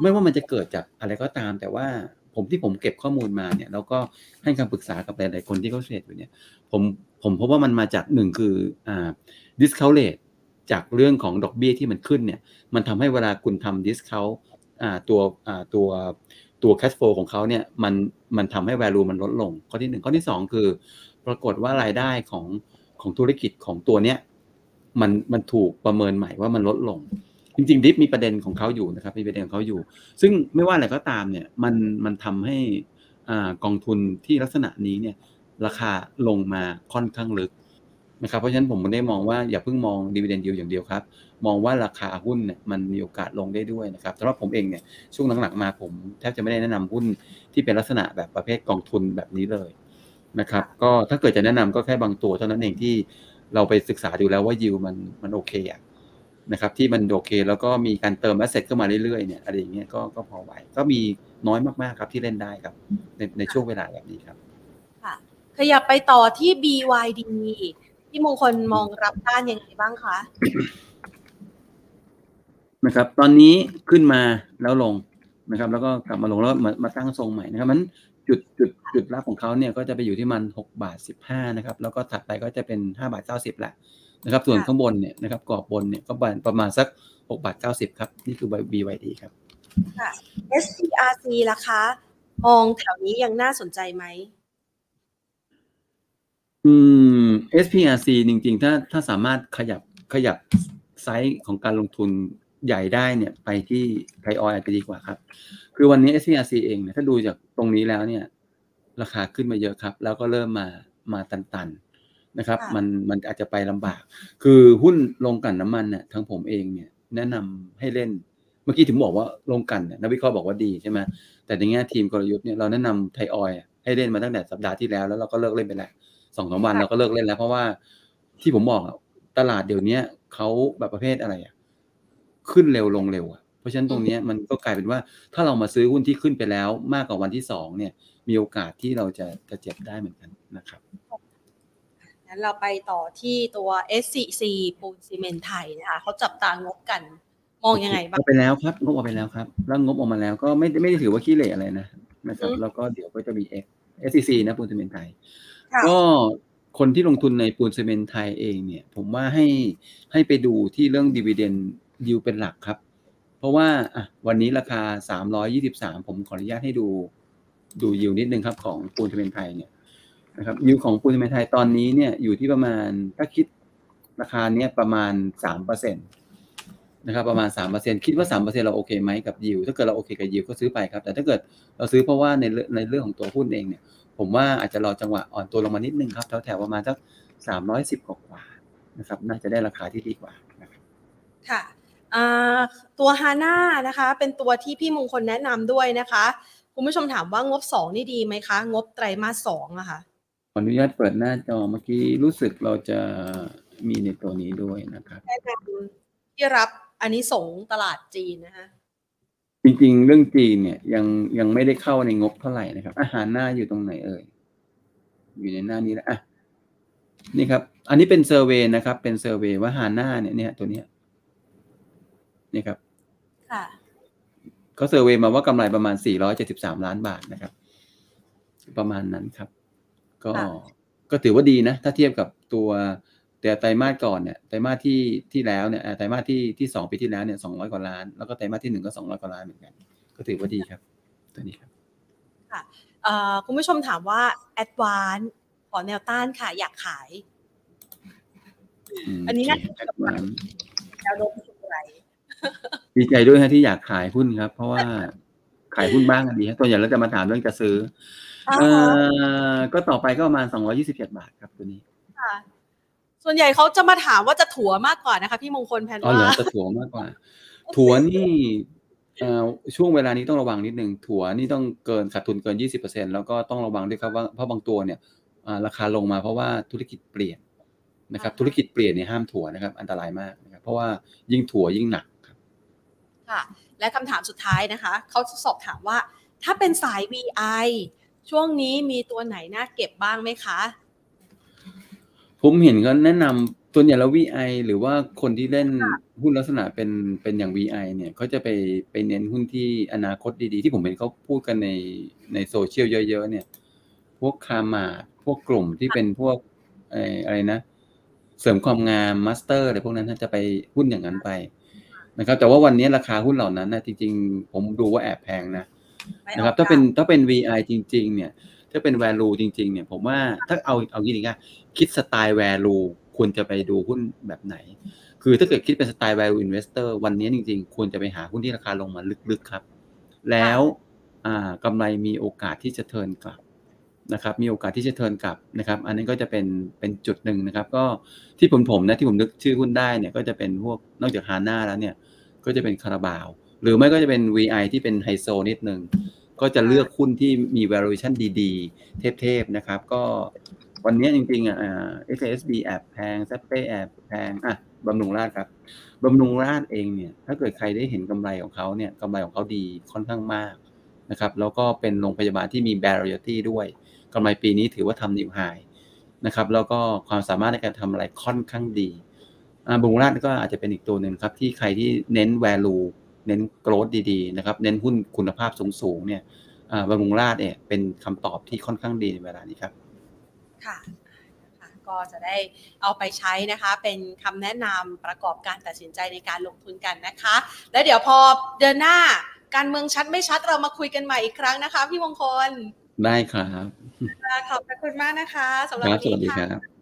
ไม่ว่ามันจะเกิดจากอะไรก็ตาม แต่ว่าผมที่ผมเก็บข้อมูลมาเนี่ยแล้วก็ให้คำปรึกษากับหลายๆคนที่เขาเทรดอยู่เนี่ย ผมผมพบว่ามันมาจากหนึ่งคืออ่า discount rate จากเรื่องของดอกเบี้ยที่มันขึ้นเนี่ย มันทำให้เวลาคุณทำ discount อ่า ตัวตัวตัว cash flow ของเขาเนี่ยมันมันทำให้ value มันลดลง ข้อที่หนึ่งข้อที่สองคือ ปรากฏว่ารายได้ของของธุรกิจของตัวเนี้ยมันมันถูกประเมินใหม่ว่ามันลดลง จริงๆดิฟมีประเด็นของเขาอยู่นะครับมีประเด็นของเขาอยู่ ซึ่งไม่ว่าอะไรก็ตามเนี่ยมันมันทำให้อ่ากองทุนที่ลักษณะนี้เนี่ยราคาลงมาค่อนข้างลึก นะครับเพราะฉะนั้นผมไม่ได้มองว่าอย่าเพิ่งมองดีเวเดนดิวอย่างเดียวครับ มองว่าราคาหุ้นเนี่ยมันมีโอกาสลงได้ด้วยนะครับสำหรับผมเองเนี่ยช่วงหลังๆมาผมแทบจะไม่ได้แนะนำหุ้นที่เป็นลักษณะแบบประเภทกองทุนแบบนี้เลยนะครับก็ถ้าเกิดจะแนะนำก็แค่บางตัวเท่านั้นเองที่เราไปศึกษาดูแล้วว่ายิวมันมันโอเคอะนะครับที่มันโอเคแล้วก็มีการเติมแอสเซทเข้ามาเรื่อยๆเนี่ยอะไรอย่างเงี้ยก็ก็พอไหวก็มีน้อยมากๆครับที่เล่นได้ครับในในช่วงเวลาแบบนี้ครับค่ะขยับไปต่อที่ BYD ที่มงคลมองรับด้านยังไงบ้างคะนะครับ ตอนนี้ขึ้นมาแล้วลงนะครับ แล้วก็กลับมาลงแล้วมามาตั้งทรงใหม่นะครับมันจุดจุดจุดรับของเขาเนี่ยก็จะไปอยู่ที่มันหกบาทสิบห้านะครับ แล้วก็ถัดไปก็จะเป็นห้าบาทเก้าสิบแหละนะครับ ส่วนค่ะข้างบนเนี่ยนะครับกรอบบนเนี่ยก็ประมาณสักหกบาทเก้าสิบครับ นี่คือ BYD ครับ SCRC ล่ะคะ มองแถวนี้ยังน่าสนใจไหม อืม SPRC จริงๆ ถ้าถ้าสามารถขยับขยับไซส์ของการลงทุนใหญ่ได้เนี่ยไปที่ไทยออยอาจจะดีกว่าครับ คือวันนี้ SPRC เองเนี่ยถ้าดูจากตรงนี้แล้วเนี่ย ราคาขึ้นมาเยอะครับ แล้วก็เริ่มมามาตันๆนะครับค่ะมันมันอาจจะไปลำบาก คือหุ้นลงกลั่นน้ำมันเนี่ยทั้งผมเองเนี่ยแนะนำให้เล่นเมื่อกี้ถึงบอกว่าลงกลั่นเนี่ยนักวิเคราะห์บอกว่าดีใช่ไหมแต่ในแง่ทีมกลยุทธ์เนี่ยเราแนะนำไทยออย ให้เล่นมาตั้งแต่สัปดาห์ที่แล้วแล้วเราก็เลิกเล่นไปแล้วสองสามวันค่ะเราก็เลิกเล่นแล้ว เพราะว่าที่ผมบอกอะตลาดเดี๋ยวเนี้ยเขาแบบประเภทอะไรอะขึ้นเร็วลงเร็วอะเพราะฉะนั้นตรงเนี้ยมันก็กลายเป็นว่าถ้าเรามาซื้อหุ้นที่ขึ้นไปแล้วมากกว่าวันที่สองเนี่ย มีโอกาสที่เราจะจะเจ็บได้เหมือนกันนะครับงั้นเราไปต่อที่ตัว SCC ปูนซีเมนต์ไทยนะคะเขาจับตางบกัน มองยังไงบ้างออกไปแล้วครับ งบออกไปแล้วครับ แล้วงบออกมาแล้วก็ไม่ไม่ได้ถือว่าขี้เหร่อะไรนะ นะครับอืมแล้วก็เดี๋ยวก็จะมี X SCC นะปูนซีเมนต์ไทยค่ะก็คนที่ลงทุนในปูนซีเมนต์ไทยเองเนี่ย ผมว่าให้ให้ไปดูที่เรื่องดีเวเดนดิวเป็นหลักครับ เพราะว่าอะวันนี้ราคา 323 ผมขออนุญาตให้ดูดูยิวนิดนึงครับของปูนซีเมนต์ไทยเนี่ยนะครับยิวของปูนซีเมนต์ไทยตอนนี้เนี่ยอยู่ที่ประมาณถ้าคิดราคาเนี้ยประมาณ3%เนะครับประมาณ 3%คิดว่า 3%เราโอเคไหมกับยิวถ้าเกิดเราโอเคกับยิวก็ซื้อไปครับ แต่ถ้าเกิดเราซื้อเพราะว่าในเรื่องในเรื่องของตัวหุ้นเองเนี่ย ผมว่าอาจจะรอจังหวะอ่อนตัวลงมานิดนึงครับแถวๆประมาณสักสามร้อยสิบกว่าๆนะครับ น่าจะได้ราคาที่ดีกว่านะครับค่ะอ่าตัวฮาน่านะคะ เป็นตัวที่พี่มงคลแนะนำด้วยนะคะคุณผู้ชมถามว่างบสองนี่ดีไหมคะ งบไตรมาสสองอะค่ะขออนุญาตเปิดหน้าจอเมื่อกี้รู้สึกเราจะมีในตัวนี้ด้วยนะครับแนะนำที่รับ อันนี้สงส์ตลาดจีนนะคะจริงๆ เรื่องจีนเนี่ยยังยังไม่ได้เข้าในงบเท่าไหร่นะครับ อาหารหน้าอยู่ตรงไหนเอ่ยอยู่ในหน้านี้แล้วอะนี่ครับ อันนี้เป็นเซอร์เวยนะครับ เป็นเซอร์เวยว่าหาหน้าเนี่ยเนี่ยตัวเนี้ยนี่ครับค่ะเขาเซอร์เวยมาว่ากำไรประมาณ 473 ล้านบาทนะครับ ประมาณนั้นครับ ก็ค่ะก็ถือว่าดีนะ ถ้าเทียบกับตัว แต่ไตรมาสก่อนเนี่ยไตรมาสที่ที่แล้วเนี่ยเอ่อไตรมาสที่ที่สองปีที่แล้วเนี่ย200กว่าล้าน แล้วก็ไตรมาสที่หนึ่งก็200กว่าล้านเหมือนกัน ก็ถือว่าดีครับ ตัวนี้ครับเอ่อคุณผู้ชมถามว่า a d v a n c e ขอแนวต้านค่ะ อยากขายมอันนี้น่าโเค Advance แนวโน้มสูงไรดีใจด้วยฮะที่อยากขายหุ้นครับ เพราะว่าขายหุ้นบ้างอันดีฮะตัวอย่างเราจะมาถามเรื่องจะซื้ออ่าเอ่ฮะอก็ต่อไปก็ประมาณ227บาทครับตัวนี้ค่ะ ส่วนใหญ่เขาจะมาถามว่าจะถัวมากกว่านะคะพี่มงคลแพนอ๋อเหรอว่าจะถั่วมากกว่า ถั่วนี่เอ่อช่วงเวลานี้ต้องระวังนิดนึงถั่วนี่ต้องเกินขาดทุนเกิน 20%แล้วก็ต้องระวังด้วยครับว่าเพราะบางตัวเนี่ยอ่าราคาลงมาเพราะว่าธุรกิจเปลี่ยนนะครับ ธุรกิจเปลี่ยนเนี่ยห้ามถั่วนะครับ อันตรายมากนะครับเพราะว่ายิ่งถั่วยิ่งหนักครับค่ะ และคำถามสุดท้ายนะคะเขาสอบถามว่า ถ้าเป็นสาย VI ช่วงนี้มีตัวไหนน่าเก็บบ้างไหมคะ ผมเห็นก็แนะนำตัวอย่างแล้ว VI หรือว่าคนที่เล่นหุ้นลักษณะเป็นเป็นอย่าง VI เนี่ยเขาจะไปไปเน้นหุ้นที่อนาคตดีๆ ที่ผมเห็นเขาพูดกันในในโซเชียลเยอะๆ เนี่ย พวก Karmart พวกกลุ่มที่เป็นพวกเอ่ออะไรนะ เสริมความงามมาสเตอร์อะไรพวกนั้นน่าจะไปหุ้นอย่างนั้นไปนะครับ แต่ว่าวันนี้ราคาหุ้นเหล่านั้นนะจริง ๆ ผมดูว่าแอบแพงนะไม่ออกนะครับ ถ้าเป็นถ้าเป็น VI จริง ๆ เนี่ย ถ้าเป็น value จริง ๆ เนี่ย ผมว่าถ้าเอาเอางี้ดีกันคิดสไตล์ value ควรจะไปดูหุ้นแบบไหน คือถ้าเกิดคิดเป็นสไตล์ value investor วันนี้จริง ๆ ควรจะไปหาหุ้นที่ราคาลงมาลึกๆครับ แล้วอ่ากำไรมีโอกาสที่จะเทิร์นกลับนะครับมีโอกาสที่จะเทิร์นกลับนะครับ อันนี้นก็จะเป็นเป็นจุดหนึ่งนะครับ ก็ที่ผมผมนะที่ผมนึกชื่อหุ้นได้เนี่ยก็จะเป็นพวกนอกจากฮาน่าแล้วเนี่ย ก็จะเป็นคาราบาว หรือไม่ก็จะเป็น VI ที่เป็นไฮโซนิดนึง ก็จะเลือกหุ้นที่มี valuation ดีๆ เทพๆ นะครับ ก็วันนี้จริงๆ อะอ่า SSB แอบแพง z p แอบแพง อะบำรุงราชครับบำรุงราชเองเนี่ย ถ้าเกิดใครได้เห็นกำไรของเขาเนี่ยกำไรของเขาดีค่อนข้างมากนะครับ แล้วก็เป็นโรงพยาบาลที่มี variety ด้วยกำไรปีนี้ถือว่าทำนิวไฮนะครับ แล้วก็ความสามารถในการทำอะไรค่อนข้างดีอ่าบำรุงราชก็อาจจะเป็นอีกตัวหนึ่งครับที่ใครที่เน้น value เน้น growth ดีๆนะครับเน้นหุ้นคุณภาพสูงๆเนี่ยอ่าบำรุงราชเนี่ยเป็นคำตอบที่ค่อนข้างดีในเวลานี้ครับ ค่ะนะคะก็จะได้เอาไปใช้นะคะ เป็นคำแนะนำประกอบการตัดสินใจในการลงทุนกันนะคะ แล้วเดี๋ยวพอเดือนหน้าการเมืองชัดไม่ชัดเรามาคุยกันใหม่อีกครั้งนะคะ พี่มงคลได้ครับค่ะขอบพระคุณมากนะคะสำหรับครับวันสวัสนี้ดีค่ะครับ